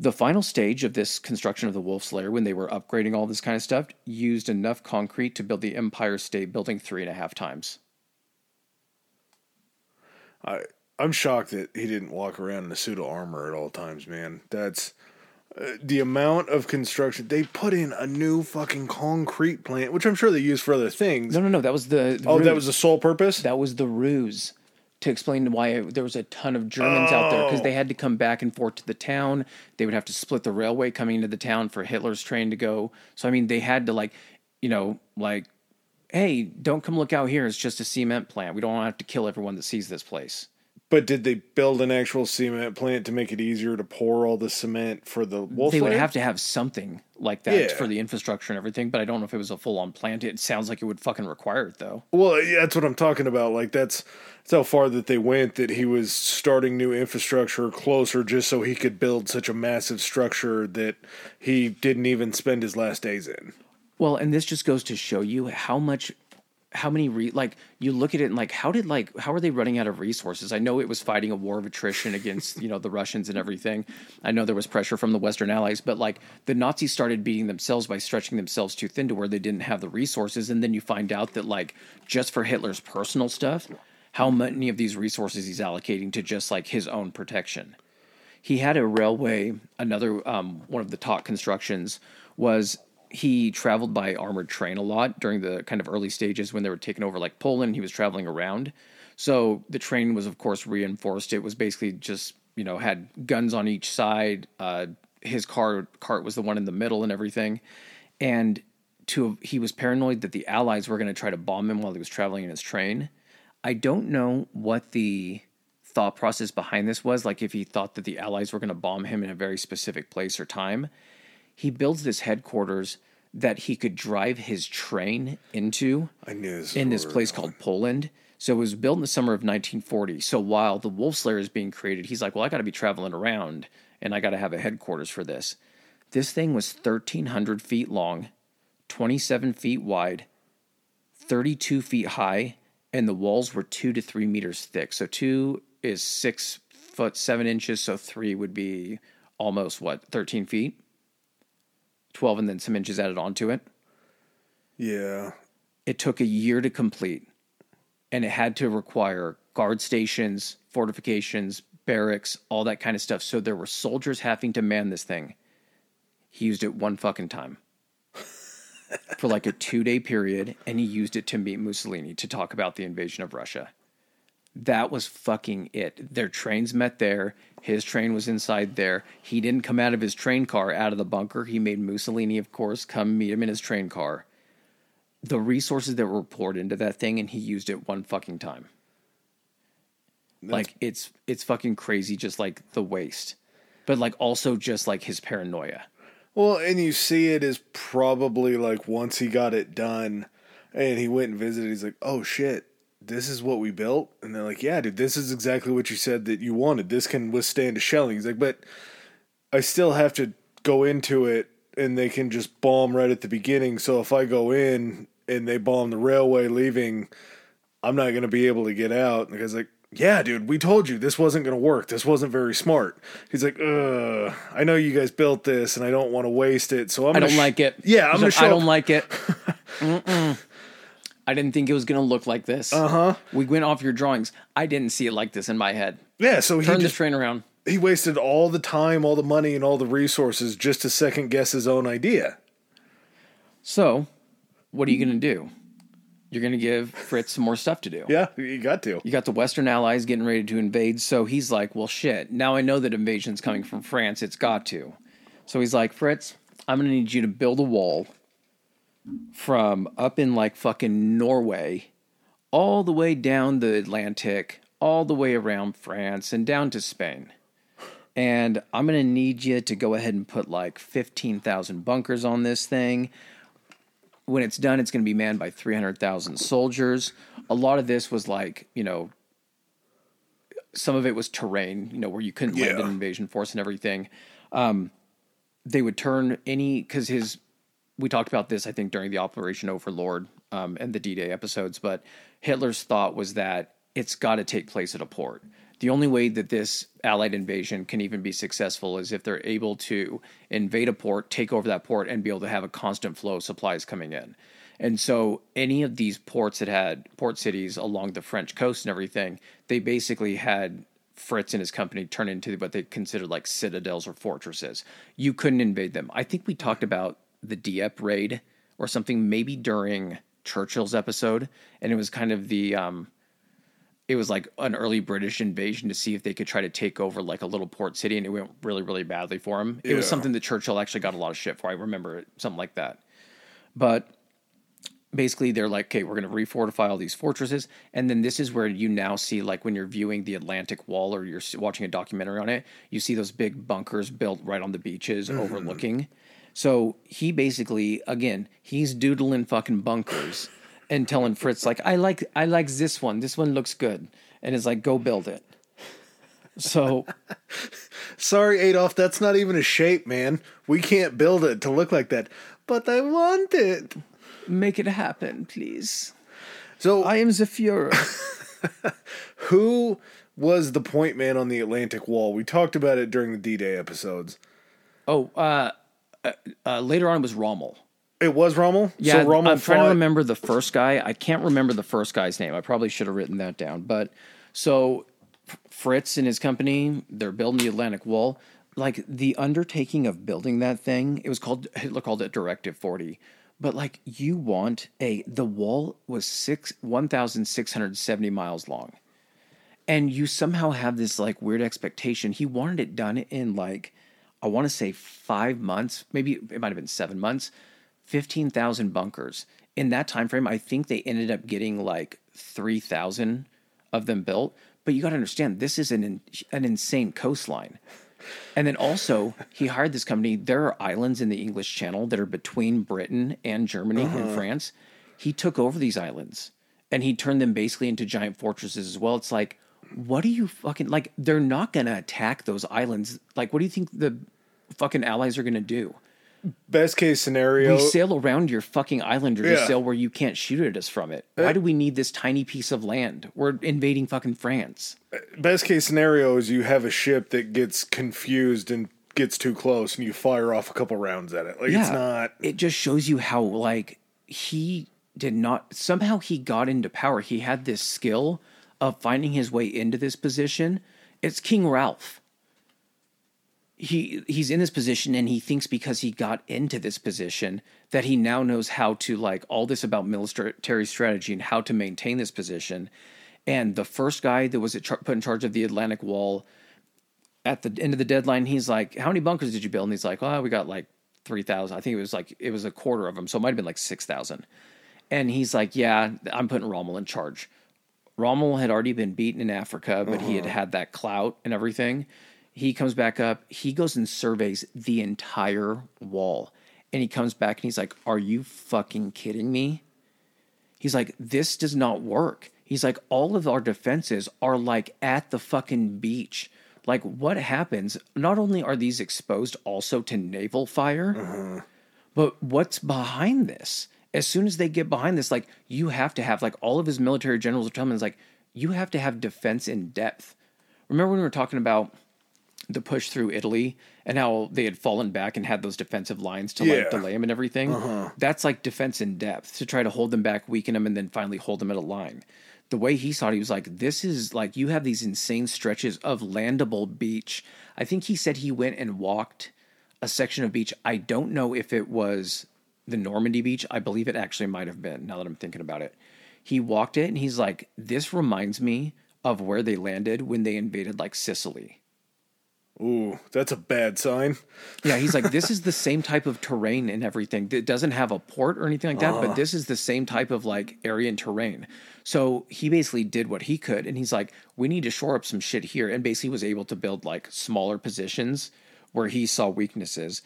The final stage of this construction of the Wolf's Lair, when they were upgrading all this kind of stuff, used enough concrete to build the Empire State Building three and a half times. I I'm shocked that he didn't walk around in a suit of armor at all times, man. That's uh, the amount of construction they put in a new fucking concrete plant, which I'm sure they use for other things. No, no, no. That was the. the oh, that was the sole purpose. that was the ruse to explain why there was a ton of Germans out there because Oh. they had to come back and forth to the town. They would have to split the railway coming into the town for Hitler's train to go. So I mean, they had to like, you know, like, hey, don't come look out here. It's just a cement plant. We don't have to kill everyone that sees this place. But did they build an actual cement plant to make it easier to pour all the cement for the wolf? they would lair? have to have something like that Yeah. for the infrastructure and everything, but I don't know if it was a full on plant. It sounds like it would fucking require it though. Well, yeah, that's what I'm talking about. Like that's that's how far that they went. That he was starting new infrastructure closer, just so he could build such a massive structure that he didn't even spend his last days in. Well, and this just goes to show you how much how many re- like you look at it and like how did like how are they running out of resources? I know it was fighting a war of attrition against, you know, the Russians and everything. I know there was pressure from the western allies, but like the Nazis started beating themselves by stretching themselves too thin to where they didn't have the resources and then you find out that like just for Hitler's personal stuff, how many of these resources he's allocating to just like his own protection he had a railway. Another um, one of the top constructions was he traveled by armored train a lot during the kind of early stages when they were taking over like Poland. He was traveling around, so the train was of course reinforced. It was basically just you know had guns on each side. Uh, his car cart was the one in the middle and everything, and to he was paranoid that the Allies were going to try to bomb him while he was traveling in his train. I don't know what the thought process behind this was like if he thought that the allies were going to bomb him in a very specific place or time he builds this headquarters that he could drive his train into I knew this in this place called Poland. So it was built in the summer of 1940. So while the Wolf's Lair is being created, he's like, well, I got to be traveling around and I got to have a headquarters for this. This thing was 1,300 feet long, 27 feet wide, 32 feet high, and the walls were two to three meters thick. So two is six foot seven inches. So three would be almost what, 13 feet? 12 and then some inches added onto it. Yeah. It took a year to complete, and it had to require guard stations, fortifications, barracks, all that kind of stuff. So there were soldiers having to man this thing. He used it one fucking time *laughs* for like a two day period, and he used it to meet Mussolini to talk about the invasion of Russia. That was fucking it. Their trains met there. His train was inside there. He didn't come out of his train car out of the bunker. He made Mussolini, of course, come meet him in his train car. The resources that were poured into that thing, and he used it one fucking time. like it's it's fucking crazy, just like the waste, but like also just like his paranoia. Well, and you see it as probably like once he got it done and he went and visited, he's like, oh shit, this is what we built? And they're like, yeah, dude, this is exactly what you said that you wanted. This can withstand a shelling. He's like, but I still have to go into it and they can just bomb right at the beginning. So if I go in and they bomb the railway leaving, I'm not going to be able to get out. And the guy's like, yeah, dude, we told you this wasn't going to work. This wasn't very smart. He's like, ugh, I know you guys built this and I don't want to waste it. So I'm I gonna don't sh- like it. Yeah, I'm gonna show I don't up- like it. *laughs* I didn't think it was gonna look like this. Uh Uh-huh. We went off your drawings. I didn't see it like this in my head. Yeah, so he Turn just, this train around. he wasted all the time, all the money, and all the resources just to second guess his own idea. So, what are you gonna do? You're gonna give Fritz some more stuff to do. Yeah, you got to. You got the Western Allies getting ready to invade, so he's like, "Well, shit. Now I know that invasion's coming from France. It's got to." So he's like, "Fritz, I'm gonna need you to build a wall from up in like fucking Norway, all the way down the Atlantic, all the way around France, and down to Spain." And I'm gonna need you to go ahead and put like 15,000 bunkers on this thing when it's done, it's going to be manned by 300,000 soldiers. A lot of this was like, you know, some of it was terrain, you know, where you couldn't land an invasion force and everything. Um, they would turn any, because his, we talked about this, I think, during the Operation Overlord um, and the D Day episodes, but Hitler's thought was that it's got to take place at a port. The only way that this Allied invasion can even be successful is if they're able to invade a port, take over that port, and be able to have a constant flow of supplies coming in. And so, any of these ports that had port cities along the French coast and everything, they basically had Fritz and his company turn into what they considered like citadels or fortresses. You couldn't invade them. I think we talked about the Dieppe raid or something maybe during Churchill's episode, and it was kind of the um, it was like an early British invasion to see if they could try to take over like a little port city, and it went really, really badly for him. It was something that Churchill actually got a lot of shit for. I remember it, something like that. But basically they're like, okay, we're going to refortify all these fortresses, and then this is where you now see like when you're viewing the Atlantic Wall or you're watching a documentary on it, you see those big bunkers built right on the beaches overlooking. So he basically, again, he's doodling fucking bunkers and telling Fritz like, I like, I like this one. This one looks good, and it's like, go build it. So *laughs* Sorry, Adolf, that's not even a shape, man. We can't build it to look like that. But I want it. make it happen, please. So, I am the Führer. *laughs* who was the point man on the Atlantic Wall? We talked about it during the D Day episodes. oh, uh, uh, uh, later on it was Rommel. It was Rommel? Yeah, so Rommel I'm trying to remember the first guy. I can't remember the first guy's name. I probably should have written that down. But so Fritz and his company, they're building the Atlantic Wall. Like the undertaking of building that thing, it was called Hitler called it Directive 40. But like you want a the wall was six one thousand six hundred seventy miles long. And you somehow have this like weird expectation. He wanted it done in like I want to say five months, maybe it might have been seven months, fifteen thousand bunkers. In that time frame, I think they ended up getting like three thousand of them built. But you got to understand, this is an an insane coastline. And then also, he hired this company. There are islands in the English Channel that are between Britain and Germany and uh-huh. France. He took over these islands and he turned them basically into giant fortresses as well. It's like, what are you fucking like? They're not going to attack those islands. Like, what do you think the fucking allies are going to do? Best case scenario. We sail around your fucking island or just Yeah. sail where you can't shoot at us from it. Why do we need this tiny piece of land? We're invading fucking France. best case scenario is you have a ship that gets confused and gets too close and you fire off a couple rounds at it. Like it's not It just shows you how like he did not somehow he got into power. He had this skill of finding his way into this position. It's King Ralph. He he's in this position and he thinks because he got into this position that he now knows how to like all this about military strategy and how to maintain this position. And the first guy that was put in charge of the Atlantic Wall at the end of the deadline, he's like, "How many bunkers did you build?" And he's like, "Oh, we got like three thousand. I think it was like it was a quarter of them, so it might have been like six thousand. And he's like, "Yeah, I'm putting Rommel in charge." Rommel had already been beaten in Africa, but he had uh-huh. had that clout and everything. He comes back up. He goes and surveys the entire wall, and he comes back and he's like, "Are you fucking kidding me?" He's like, this does not work. He's like, all of our defenses are like at the fucking beach. Like, what happens? Not only are these exposed also to naval fire, uh-huh. but what's behind this? As soon as they get behind this, like, you have to have, like, all of his military generals are telling him, is like, you have to have defense in depth. Remember when we were talking about the push through Italy and how they had fallen back and had those defensive lines to Yeah. like delay them and everything. Uh-huh. That's like defense in depth to try to hold them back, weaken them, and then finally hold them at a line. The way he saw it, he was like, "This is like you have these insane stretches of landable beach." I think he said he went and walked a section of beach. I don't know if it was the Normandy beach. I believe it actually might have been. Now that I'm thinking about it, he walked it and he's like, "This reminds me of where they landed when they invaded like Sicily." Ooh, that's a bad sign. Yeah, he's like, this *laughs* is the same type of terrain and everything. It doesn't have a port or anything like that, but ah. this is the same type of like area and terrain. So he basically did what he could, and he's like, we need to shore up some shit here, and basically was able to build like smaller positions where he saw weaknesses.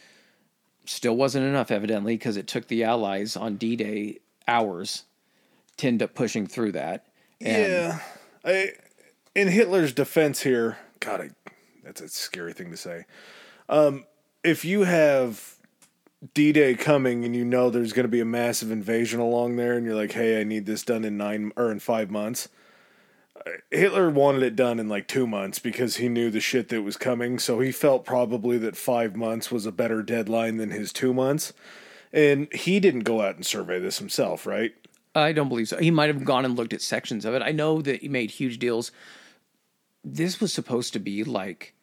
Still wasn't enough, evidently, because it took the Allies on D Day hours to end up pushing through that. And yeah. I, in Hitler's defense here, God, I, that's a scary thing to say. Um, if you have D Day coming and you know there's going to be a massive invasion along there, and you're like, hey, I need this done in nine or in five months. Hitler wanted it done in like two months because he knew the shit that was coming. So he felt probably that five months was a better deadline than his two months. And he didn't go out and survey this himself, right? I don't believe so. He might have gone and looked at sections of it. I know that he made huge deals. This was supposed to be like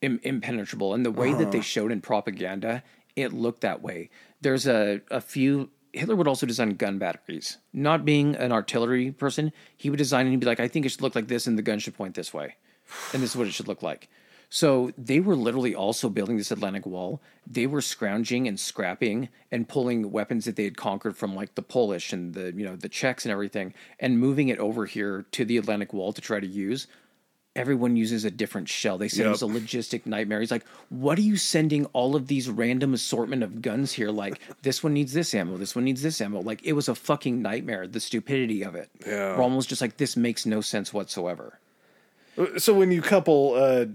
Im- impenetrable, and the way that they uh-huh. showed in propaganda, it looked that way. There's a a few. Hitler would also design gun batteries. Not being an artillery person, he would design and he'd be like, "I think it should look like this, and the gun should point this way, and this is what it should look like." So they were literally also building this Atlantic Wall. They were scrounging and scrapping and pulling weapons that they had conquered from like the Polish and the you know the Czechs and everything, and moving it over here to the Atlantic Wall to try to use. Everyone uses a different shell. They said it was a logistic nightmare. He's like, "What are you sending all of these random assortment of guns here? Like *laughs* this one needs this ammo, this one needs this ammo. Like it was a fucking nightmare. The stupidity of it. Yeah. We're almost just like this makes no sense whatsoever. So when you couple uh,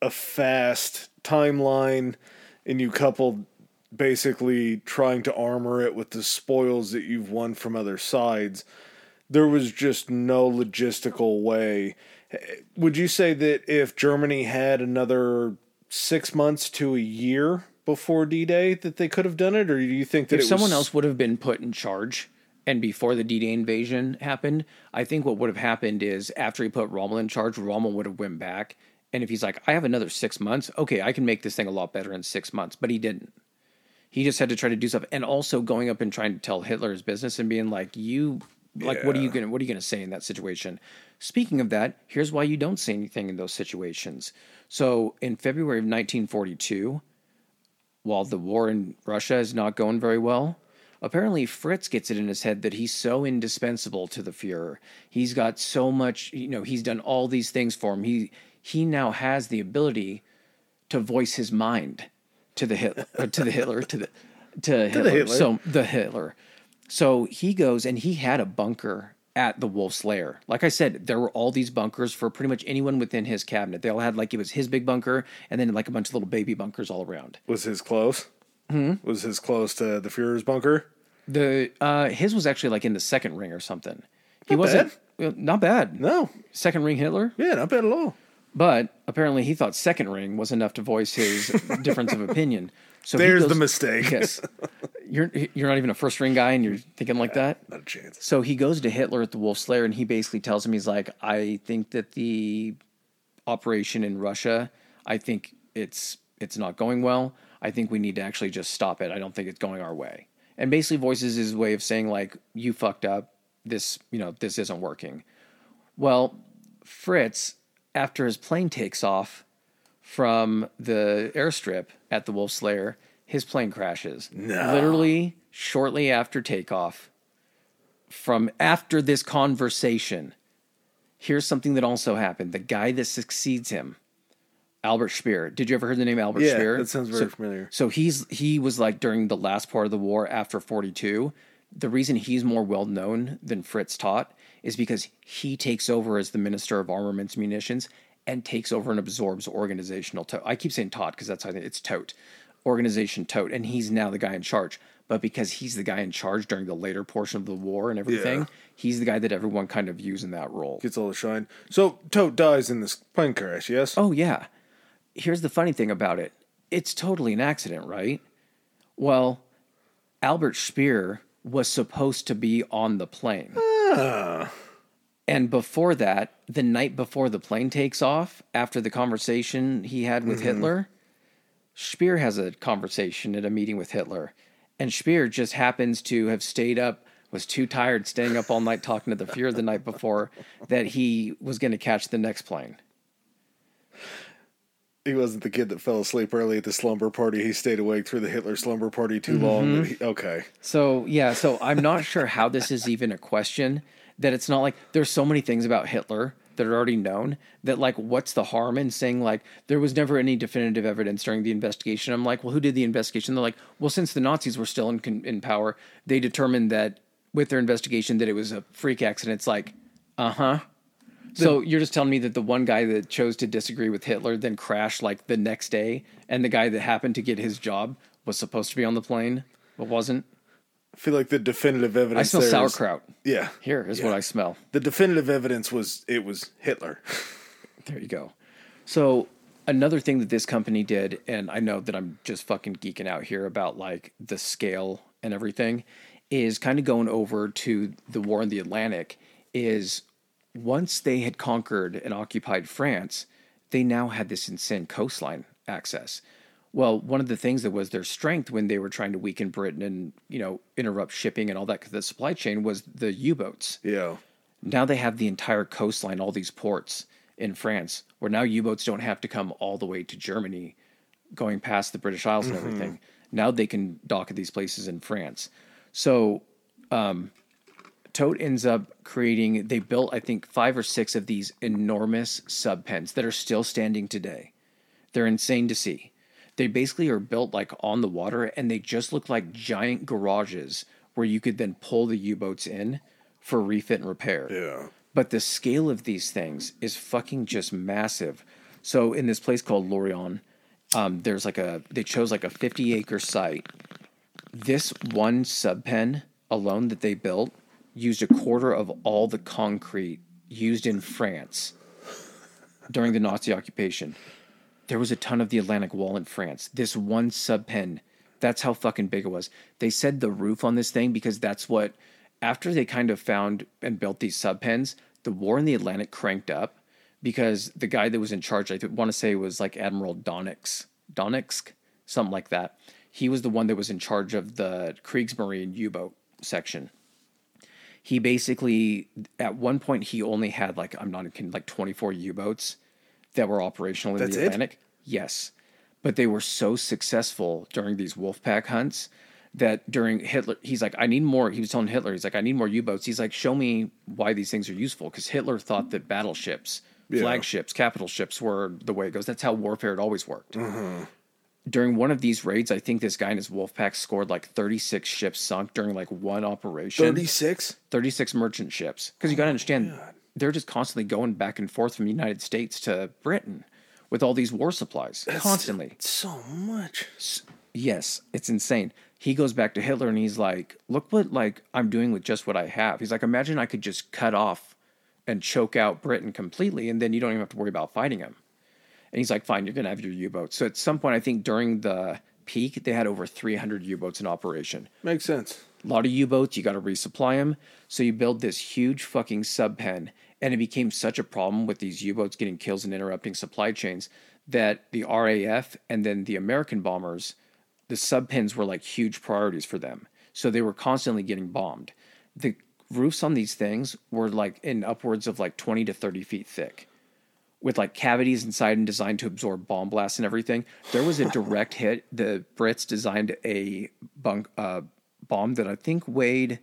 a fast timeline and you couple basically trying to armor it with the spoils that you've won from other sides, there was just no logistical way. Would you say that if Germany had another six months to a year before D Day that they could have done it, or do you think that if someone was, else would have been put in charge and before the D-Day invasion happened, I think what would have happened is after he put Rommel in charge, Rommel would have went back. And if he's like, I have another six months, okay, I can make this thing a lot better in six months. But he didn't. He just had to try to do stuff, and also going up and trying to tell Hitler his business and being like, "You, like, what are you gonna, what are you gonna say in that situation?" Speaking of that, here's why you don't say anything in those situations. So in February of 1942, while the war in Russia is not going very well, apparently Fritz gets it in his head that he's so indispensable to the Fuhrer. He's got so much, you know, he's done all these things for him. He he now has the ability to voice his mind to the Hitler, uh, to the Hitler, to the to *laughs* Hitler. Hitler. So the Hitler. So he goes and he had a bunker at the Wolf's Lair. Like I said, there were all these bunkers for pretty much anyone within his cabinet. They all had like it was his big bunker and then like a bunch of little baby bunkers all around. was his close? Hmm? Was his close to the Fuhrer's bunker? The uh his was actually like in the second ring or something. He wasn't well, not bad. No, Second ring Hitler, yeah, not bad at all. but apparently he thought second ring was enough to voice his *laughs* difference of opinion. So he There's the mistake. Yes, you're you're not even a first ring guy, and you're thinking like that. Not a chance. So he goes to Hitler at the Wolf's Lair, and he basically tells him he's like, I think that the operation in Russia, I think it's it's not going well. I think we need to actually just stop it. I don't think it's going our way. And basically voices his way of saying like, you fucked up. This you know this isn't working. Well, Fritz, after his plane takes off from the airstrip at the Wolf's Lair, his plane crashes. No. Literally shortly after takeoff. From after this conversation, here's something that also happened. The guy that succeeds him, Albert Speer. Did you ever hear the name Albert Yeah, Speer? that sounds very So- familiar. So he's he was like during the last part of the war after 42. The reason he's more well known than Fritz Todt is because he takes over as the Minister of Armaments Munitions and takes over and absorbs organizational Todt. I keep saying taught because that's how I think it's tote. Organization Todt. And he's now the guy in charge. But because he's the guy in charge during the later portion of the war and everything, Yeah. he's the guy that everyone kind of views in that role. Gets all the shine. So Todt dies in this plane crash. Yes. Oh yeah. Here's the funny thing about it. It's totally an accident, right? Well, Albert Speer was supposed to be on the plane. Ah. And before that, the night before the plane takes off, after the conversation he had with mm-hmm. Hitler, Speer has a conversation at a meeting with Hitler. And Speer just happens to have stayed up, was too tired staying up all night talking to the Fuhrer the night before, that he was going to catch the next plane. He wasn't the kid that fell asleep early at the slumber party. He stayed awake through the Hitler slumber party too long. Mm-hmm. he- okay. So yeah, so I'm not sure how this is even a question. That it's not like there's so many things about Hitler that are already known that like what's the harm in saying like there was never any definitive evidence during the investigation. I'm like, well, who did the investigation? They're like, well, since the Nazis were still in in power, they determined that with their investigation that it was a freak accident. It's like, uh huh. So you're just telling me that the one guy that chose to disagree with Hitler then crashed like the next day, and the guy that happened to get his job was supposed to be on the plane but wasn't. I feel like the definitive evidence. I smell there is- sauerkraut. yeah. Here is what I smell. The definitive evidence was it was Hitler. *laughs* There you go. So another thing that this company did, and I know that I'm just fucking geeking out here about like the scale and everything, is kind of going over to the war in the Atlantic. Is once they had conquered and occupied France, they now had this insane coastline access. Well, one of the things that was their strength when they were trying to weaken Britain and you know interrupt shipping and all that, the supply chain was the U-boats yeah. now they have the entire coastline, all these ports in France, where now U boats don't have to come all the way to Germany, going past the British Isles and everything. Now they can dock at these places in France. So um, Todt ends up creating, they built, I think, five or six of these enormous sub pens that are still standing today. They're insane to see. They basically are built like on the water and they just look like giant garages where you could then pull the U boats in for refit and repair. Yeah. But the scale of these things is fucking just massive. So in this place called Lorient, um, there's like a they chose like a 50 acre site. This one sub pen alone that they built used a quarter of all the concrete used in France during the Nazi occupation. There was a ton of the Atlantic Wall in France. This one sub pen, that's how fucking big it was. They said the roof on this thing because that's what after they kind of found and built these sub pens, the war in the Atlantic cranked up because the guy that was in charge, I want to say was like Admiral Donix, Donix, something like that. He was the one that was in charge of the Kriegsmarine U-boat section. He basically, at one point, he only had like I'm not kidding, like 24 U-boats that were operational in That's the it? Atlantic. Yes, but they were so successful during these Wolfpack hunts that during Hitler, he's like, I need more. He was telling Hitler, he's like, I need more U-boats. He's like, show me why these things are useful because Hitler thought that battleships, flagships, capital ships were the way it goes. That's how warfare had always worked. Mm-hmm. During one of these raids, I think this guy and his wolf pack scored like 36 ships sunk during like one operation. 36? 36 merchant ships. Because you got to understand, oh, they're just constantly going back and forth from the United States to Britain with all these war supplies. constantly. So much. Yes, it's insane. He goes back to Hitler and he's like, "Look what like I'm doing with just what I have." He's like, "Imagine I could just cut off and choke out Britain completely and then you don't even have to worry about fighting him." And he's like, "Fine, you're going to have your U-boats." So at some point I think during the peak they had over 300 U-boats in operation. Makes sense. A lot of U-boats, you got to resupply them. So you build this huge fucking sub pen, and it became such a problem with these U-boats getting kills and interrupting supply chains that the RAF and then the American bombers, the sub pens were like huge priorities for them. So they were constantly getting bombed. The roofs on these things were like in upwards of like 20 to 30 feet thick with like cavities inside and designed to absorb bomb blasts and everything. There was a direct hit. The Brits designed a bunk uh, bomb that I think weighed.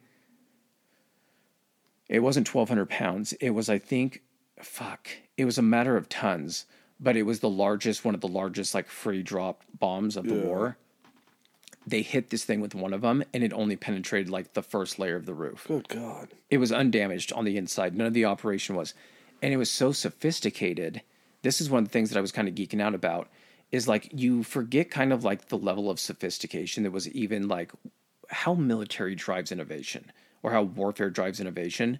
It wasn't twelve hundred pounds. It was, I think, fuck. It was a matter of tons, but it was the largest, one of the largest like free drop bombs of the war. They hit this thing with one of them, and it only penetrated like the first layer of the roof Good God. it was undamaged on the inside. None of the operation was. And it was so sophisticated. This is one of the things that I was kind of geeking out about is like you forget kind of like the level of sophistication that was even like how military drives innovation or how warfare drives innovation.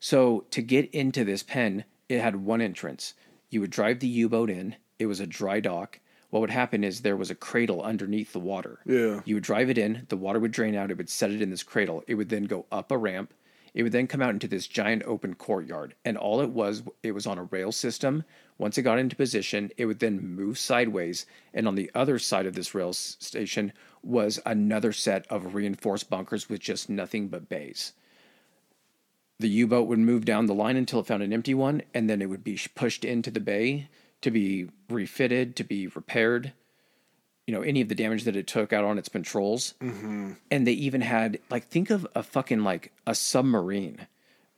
So to get into this pen, it had one entrance. You would drive the U-boat in. It was a dry dock. What would happen is there was a cradle underneath the water. Yeah. You would drive it in, the water would drain out, it would set it in this cradle. It would then go up a ramp. It would then come out into this giant open courtyard. And all it was, it was on a rail system. Once it got into position, it would then move sideways. And on the other side of this rail station was another set of reinforced bunkers with just nothing but bays. The U boat would move down the line until it found an empty one, and then it would be pushed into the bay to be refitted, to be repaired. You know, any of the damage that it took out on its patrols. Mm-hmm. And they even had, like, think of a fucking, like, a submarine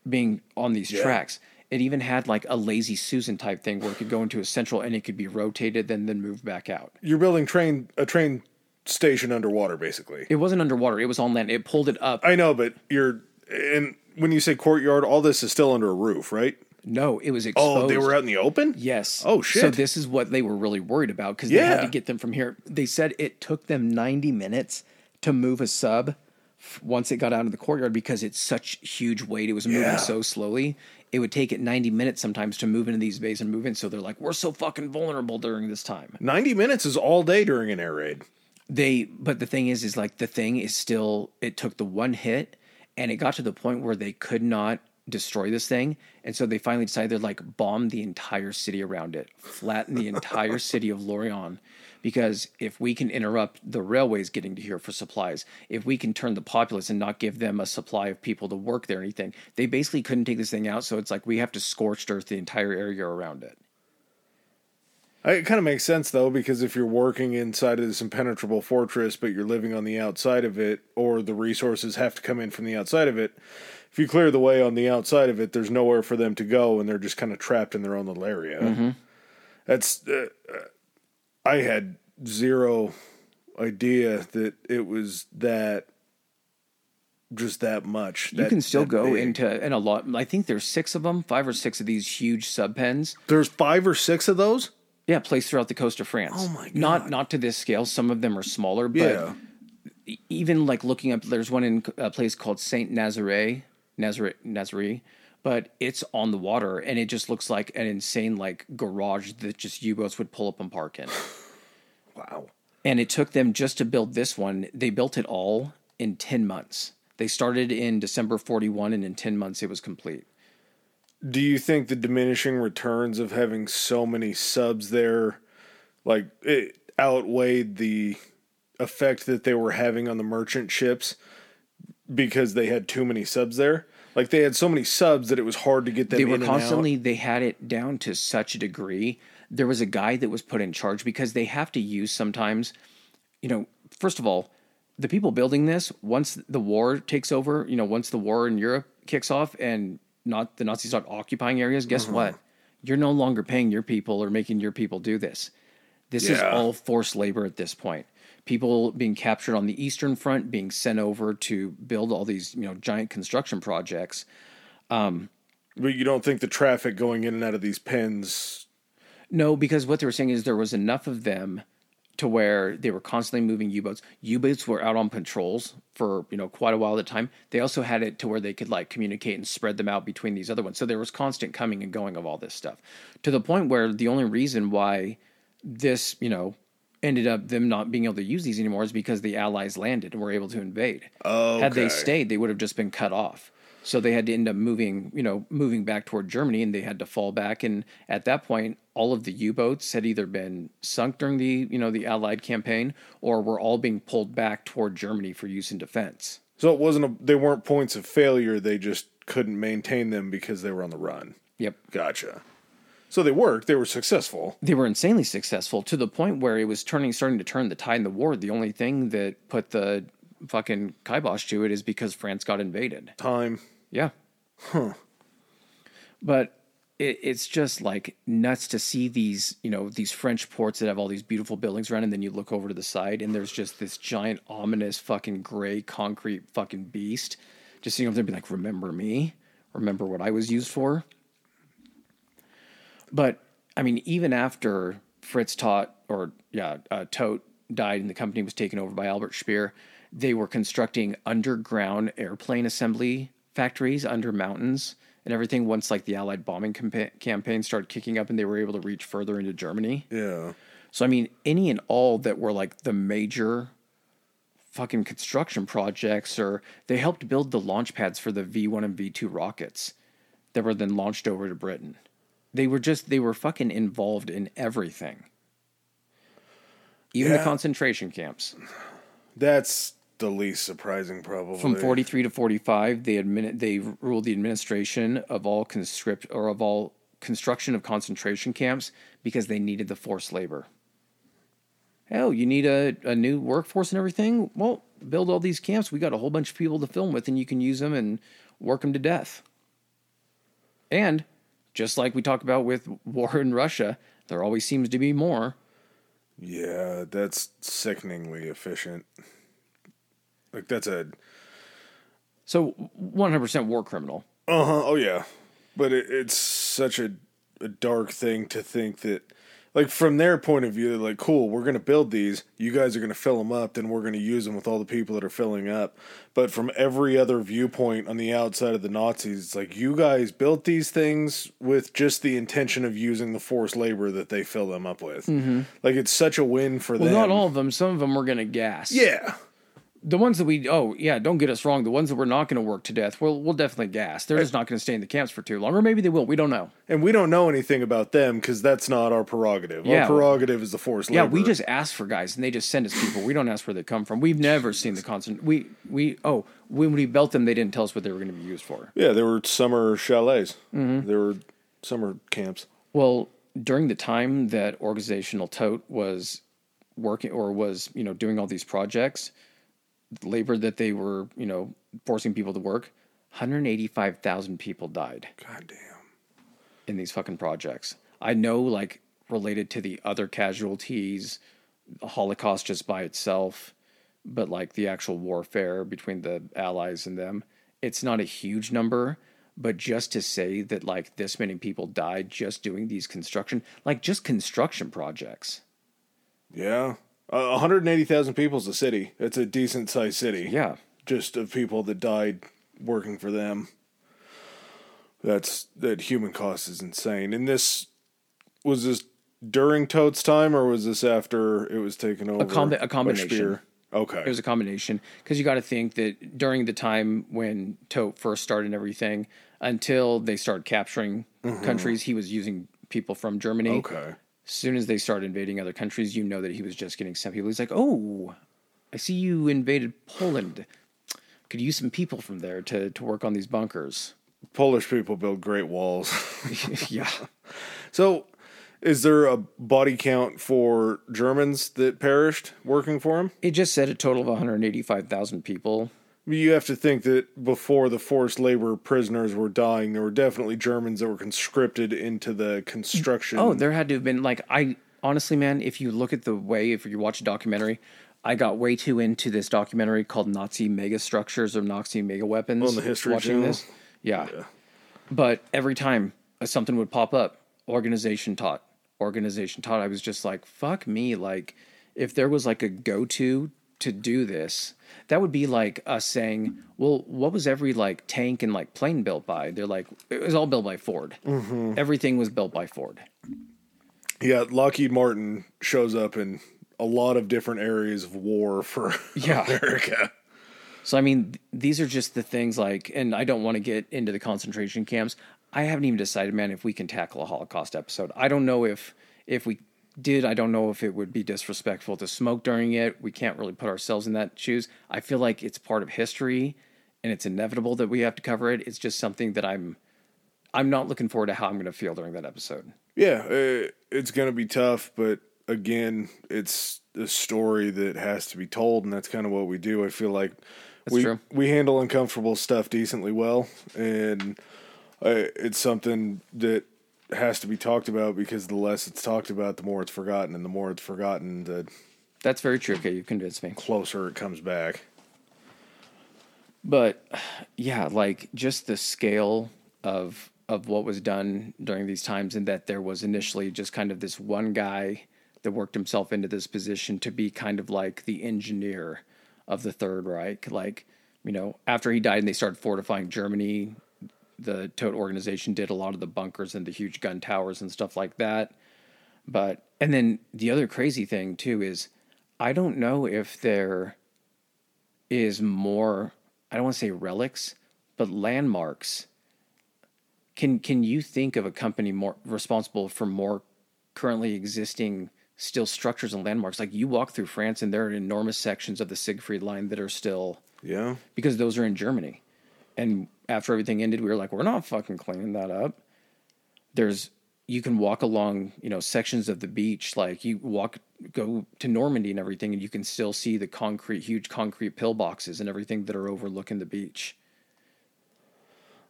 being on these tracks. It even had, like, a lazy Susan type thing where it could go into a central and it could be rotated, then then move back out. You're building train a train station underwater, basically. It wasn't underwater, it was on land. It pulled it up. I know, but you're and when you say courtyard, all this is still under a roof, right? No, it was exposed. Oh, they were out in the open. Yes. Oh, shit. So this is what they were really worried about because they had to get them from here. They said it took them 90 minutes to move a sub once it got out of the courtyard because it's such huge weight. It was moving Yeah. so slowly. It would take it 90 minutes sometimes to move into these bays and move in. So they're like, we're so fucking vulnerable during this time. Ninety minutes is all day during an air raid. They, but the thing is, is like the thing is still, it took the one hit and it got to the point where they could not destroy this thing. And so they finally decided to like bomb the entire city around it, flatten the entire *laughs* city of Lorient. Because if we can interrupt the railways getting to here for supplies, if we can turn the populace and not give them a supply of people to work there or anything, they basically couldn't take this thing out. So it's like we have to scorched earth the entire area around it. It kind of makes sense though, because if you're working inside of this impenetrable fortress, but you're living on the outside of it, or the resources have to come in from the outside of it, if you clear the way on the outside of it, there's nowhere for them to go, and they're just kind of trapped in their own little area. Mm-hmm. That's uh, I had zero idea that it was that just that much. You that- can still go big. into and a lot. I think there's six of them, five or six of these huge sub pens. There's five or six of those. Yeah, placed throughout the coast of France. Oh my Not God. not not to this scale. Some of them are smaller, but Yeah. even like looking up, there's one in a place called Saint Nazare, Nazare, Nazare, but it's on the water and it just looks like an insane like garage that just U-boats would pull up and park in. *sighs* Wow. and it took them just to build this one. They built it all in ten months. They started in December 41, and in 10 months it was complete. Do you think the diminishing returns of having so many subs there, like it outweighed the effect that they were having on the merchant ships because they had too many subs there? Like they had so many subs that it was hard to get them they were constantly they had it down to such a degree. There was a guy that was put in charge because they have to use sometimes you know first of all the people building this once the war takes over you know once the war in europe kicks off and not the nazis start occupying areas guess Mm-hmm. what? You're no longer paying your people or making your people do this. This is all forced labor at this point people being captured on the eastern front being sent over to build all these you know giant construction projects out. But you don't think the traffic going in and out of these pens No, because what they were saying is there was enough of them to where they were constantly moving U-boats. U-boats were out on patrols for you know quite a while at a time. They also had it to where they could like communicate and spread them out between these other ones. So there was constant coming and going of all this stuff to the point where the only reason why this you know ended up them not being able to use these anymore is because the Allies landed and were able to invade. Had they stayed, they would have just been cut off. So they had to end up moving, you know, moving back toward Germany, and they had to fall back. And at that point, all of the U-boats had either been sunk during the, you know, the Allied campaign, or were all being pulled back toward Germany for use in defense. So it wasn't a, they weren't points of failure. They just couldn't maintain them because they were on the run. Yep, Gotcha. So they worked. They were successful. they were insanely successful to the point where it was turning, starting to turn the tide in the war. The only thing that put the fucking kibosh to it is because France got invaded. Time. Yeah. Huh. But it, it's just like nuts to see these, you know, these French ports that have all these beautiful buildings around, and then you look over to the side, and there's just this giant, ominous, fucking gray concrete fucking beast, just sitting over there, be like, "Remember me? Remember what I was used for?" But I mean, even after Fritz Todt or yeah, uh, Todt died and the company was taken over by Albert Speer, they were constructing underground airplane assembly factories under mountains and everything. Once like the Allied bombing campa- campaign started kicking up and they were able to reach further into Germany. Yeah. So I mean, any and all that were like the major fucking construction projects, or they helped build the launch pads for the V one and V two rockets that were then launched over to Britain. They were just they were fucking involved in everything. Even the concentration camps. That's the least surprising, probably. From 43 to 45, they admin, they ruled the administration of all conscript or of all construction of concentration camps because they needed the forced labor. Hell, you need a, a new workforce and everything? Well, build all these camps. We got a whole bunch of people to film with, and you can use them and work them to death. And just like we talked about with war in Russia, there always seems to be more. Yeah, that's sickeningly efficient. Like that's a So 100% war criminal. uh huh. Oh yeah, but it, it's such a, a dark thing to think that, like from their point of view, they're like, cool, we're gonna build these. You guys are gonna fill them up, then we're gonna use them with all the people that are filling up. But from every other viewpoint on the outside of the Nazis, it's like you guys built these things with just the intention of using the forced labor that they fill them up with. Mm-hmm. Like it's such a win for Well, them. not all of them. Some of them were going to gas. Yeah. The ones that we oh yeah, don't get us wrong. The ones that we're not going to work to death, we'll we'll definitely gas. They're just not going to stay in the camps for too long, or maybe they will. We don't know. And we don't know anything about them because that's not our prerogative. Yeah. Our prerogative is the forced Yeah, labor. we just ask for guys, and they just send us people. We don't ask where they come from. We've never seen the constant. We we oh when we built them, they didn't tell us what they were going to be used for. yeah, there were summer chalets. Mm-hmm. There were summer camps. Well, during the time that organizational Todt was working or was, you know, doing all these projects, labor that they were, you know, forcing people to work, 185,000 people died God damn. in these fucking projects. I know like related to the other casualties, the Holocaust just by itself, but like the actual warfare between the allies and them, it's not a huge number, but just to say that like this many people died just doing these construction, like just construction projects. Yeah. Uh, 180,000 people is a city. It's a decent sized city. Yeah. Just of people that died working for them. That's that human cost is insane. And this was this during Todt's time or was this after it was taken over? a by combination. Speer? Okay. It was a combination because you got to think that during the time when Todt first started everything, until they started capturing countries, he was using people from Germany. okay. As soon as they started invading other countries, you know that he was just getting some people. He's like, "Oh, I see you invaded Poland. Could use some people from there to to work on these bunkers." Polish people build great walls. *laughs* *laughs* yeah, so, is there a body count for Germans that perished working for him? it just said a total of 185,000 people. You have to think that before the forced labor prisoners were dying, there were definitely Germans that were conscripted into the construction. Oh, there had to have been like I honestly, man, if you look at the way if you watch a documentary, I got way too into this documentary called Nazi mega structures or Nazi mega weapons. On the History watching Channel? this, yeah. But every time uh, something would pop up, organization Todt, organization Todt, I was just like, fuck me. Like, if there was like a go to to do this, that would be like us saying, well, what was every like tank and like plane built by? They're like, it was all built by Ford. Mm-hmm. Everything was built by Ford. Yeah, Lockheed Martin shows up in a lot of different areas of war for Yeah. *laughs* America. So I mean, these are just the things like, and I don't want to get into the concentration camps. I haven't even decided, man, if we can tackle a Holocaust episode. I don't know if if we did. I don't know if it would be disrespectful to smoke during it. We can't really put ourselves in that shoes. I feel like it's part of history, and it's inevitable that we have to cover it. It's just something that I'm I'm not looking forward to how I'm going to feel during that episode. Yeah, uh, it's going to be tough, but again, it's a story that has to be told, and that's kind of what we do. I feel like we true. we handle uncomfortable stuff decently well, and uh, it's something that has to be talked about because the less it's talked about, the more it's forgotten, and the more it's forgotten, the That's very true. Okay, you convinced me. closer it comes back. but yeah like just the scale of of what was done during these times and that there was initially just kind of this one guy that worked himself into this position to be kind of like the engineer of the third reich like you know after he died and they started fortifying germany the Todt organization did a lot of the bunkers and the huge gun towers and stuff like that but and then the other crazy thing too is i don't know if there is more I don't want to say relics, but landmarks. Can can you think of a company more responsible for more currently existing still structures and landmarks? Like you walk through France and there are enormous sections of the Siegfried line that are still Yeah, because those are in Germany. And after everything ended, we were like, we're not fucking cleaning that up. There's you can walk along, you know, sections of the beach, like you walk go to Normandy and everything, and you can still see the concrete, huge concrete pillboxes and everything that are overlooking the beach.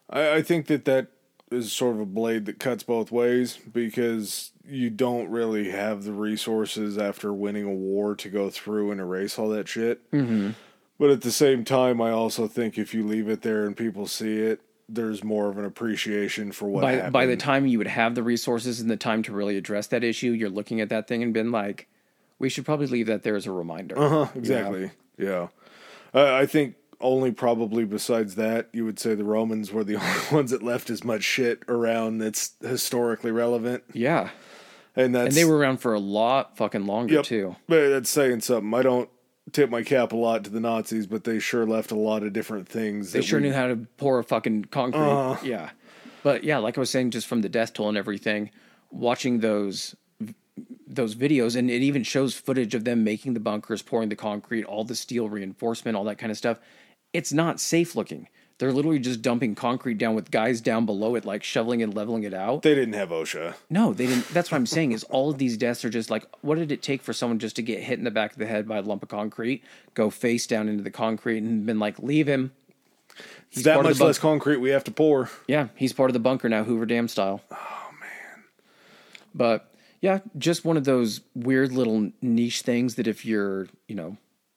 I, I think that that is sort of a blade that cuts both ways because you don't really have the resources after winning a war to go through and erase all that shit. Mm-hmm. But at the same time, I also think if you leave it there and people see it, there's more of an appreciation for what By happened. by the time you would have the resources and the time to really address that issue, you're looking at that thing and been like, we should probably leave that there as a reminder. Uh huh. Exactly. Yeah. I I think only probably besides that, you would say the Romans were the *laughs* only ones that left as much shit around that's historically relevant, Yeah. and that's And they were around for a lot fucking longer Yep. too. But that's saying something. I don't tip my cap a lot to the Nazis, but they sure left a lot of different things. They sure we- knew how to pour a fucking concrete. Uh. Yeah. But yeah, like I was saying, just from the death toll and everything, watching those those videos, and it even shows footage of them making the bunkers, pouring the concrete, all the steel reinforcement, all that kind of stuff. It's not safe looking. They're literally just dumping concrete down with guys down below it, like shoveling and leveling it out. They didn't have OSHA. No, they didn't. That's what I'm saying. Is all of these deaths are just like, what did it take for someone just to get hit in the back of the head by a lump of concrete, go face down into the concrete, and been like, leave him. It's that much less concrete we have to pour. Yeah, he's part of the bunker now, Hoover Dam style. Oh man. But yeah, just one of those weird little niche things that if you're, you know,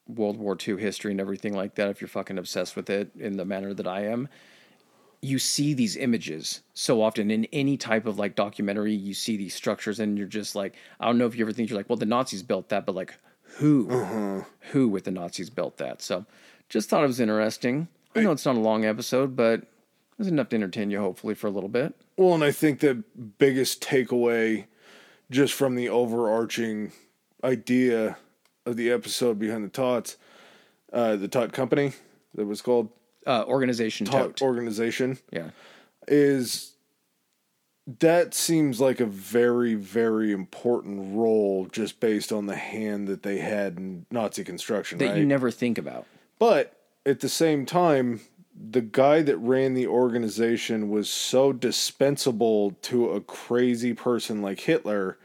World War II history and everything like that, if you're fucking obsessed with it in the manner that I am, you see these images so often in any type of like documentary. You see these structures, and you're just like, I don't know if you ever think you're like, well, the Nazis built that, but like, who, mm-hmm. who with the Nazis built that? So, just thought it was interesting. I know it's not a long episode, but there's enough to entertain you, hopefully, for a little bit. Well, and I think the biggest takeaway just from the overarching idea of the episode behind the Todts, uh, the Todt Company, that was called Uh, organization Todt Todt. Organization, yeah. is that seems like a very, very important role just based on the hand that they had in Nazi construction, That right? you never think about. But at the same time, the guy that ran the organization was so dispensable to a crazy person like Hitler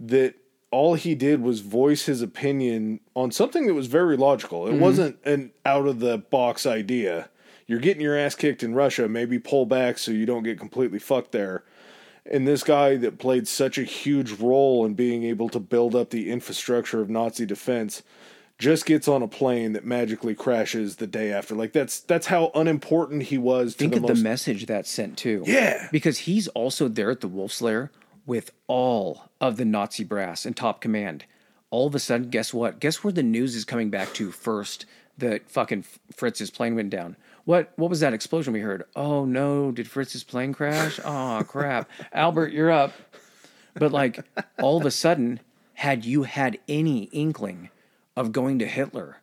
that all he did was voice his opinion on something that was very logical. It mm-hmm. wasn't an out of the box idea. You're getting your ass kicked in Russia, maybe pull back so you don't get completely fucked there. And this guy that played such a huge role in being able to build up the infrastructure of Nazi defense just gets on a plane that magically crashes the day after. Like that's that's how unimportant he was to Think the of most the message that sent too. Yeah. Because he's also there at the Wolf's Lair with all of the Nazi brass and top command. All of a sudden, guess what? Guess where the news is coming back to first? That fucking Fritz's plane went down. What what was that explosion we heard? Oh no, did Fritz's plane crash? Oh *laughs* crap. Albert, you're up. But like all of a sudden, had you had any inkling of going to Hitler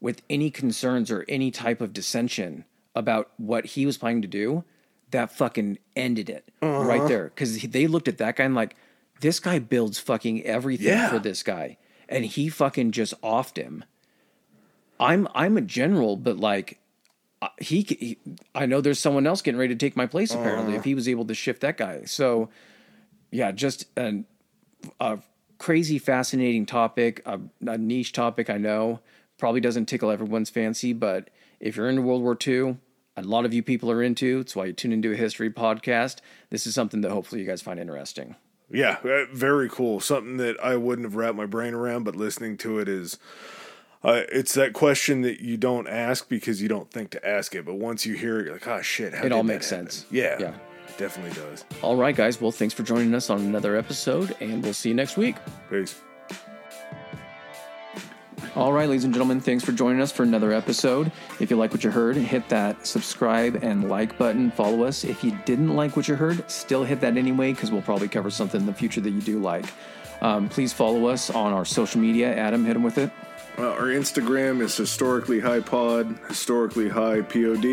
with any concerns or any type of dissension about what he was planning to do, that fucking ended it right uh-huh. there. Because they looked at that guy and like, this guy builds fucking everything Yeah. for this guy, and he fucking just offed him. I'm I'm a general, but like. He, he, I know there's someone else getting ready to take my place. Apparently, uh-huh. if he was able to shift that guy, so yeah, just an, a crazy, fascinating topic, a, a niche topic. I know probably doesn't tickle everyone's fancy, but if you're into World War II, a lot of you people are into. It's why you tune into a history podcast. This is something that hopefully you guys find interesting. Yeah, uh, very cool. Something that I wouldn't have wrapped my brain around, but listening to it is. Uh, it's that question that you don't ask because you don't think to ask it, but once you hear it, you're like, "Oh shit!" How It all makes happen?" sense. Yeah, Yeah. it definitely does. All right, guys. Well, thanks for joining us on another episode, and we'll see you next week. Peace. All right, ladies and gentlemen, thanks for joining us for another episode. If you like what you heard, hit that subscribe and like button. Follow us. If you didn't like what you heard, still hit that anyway, because we'll probably cover something in the future that you do like. Um, please follow us on our social media. Adam, hit him with it. Uh, our Instagram is historically high pod, historically high pod,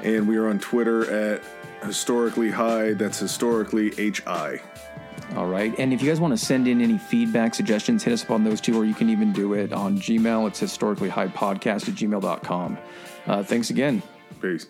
and we are on Twitter at historically high. That's historically hi. All right. And if you guys want to send in any feedback, suggestions, hit us up on those two, or you can even do it on Gmail. It's historically high podcast at gmail.com. Uh, thanks again. Peace.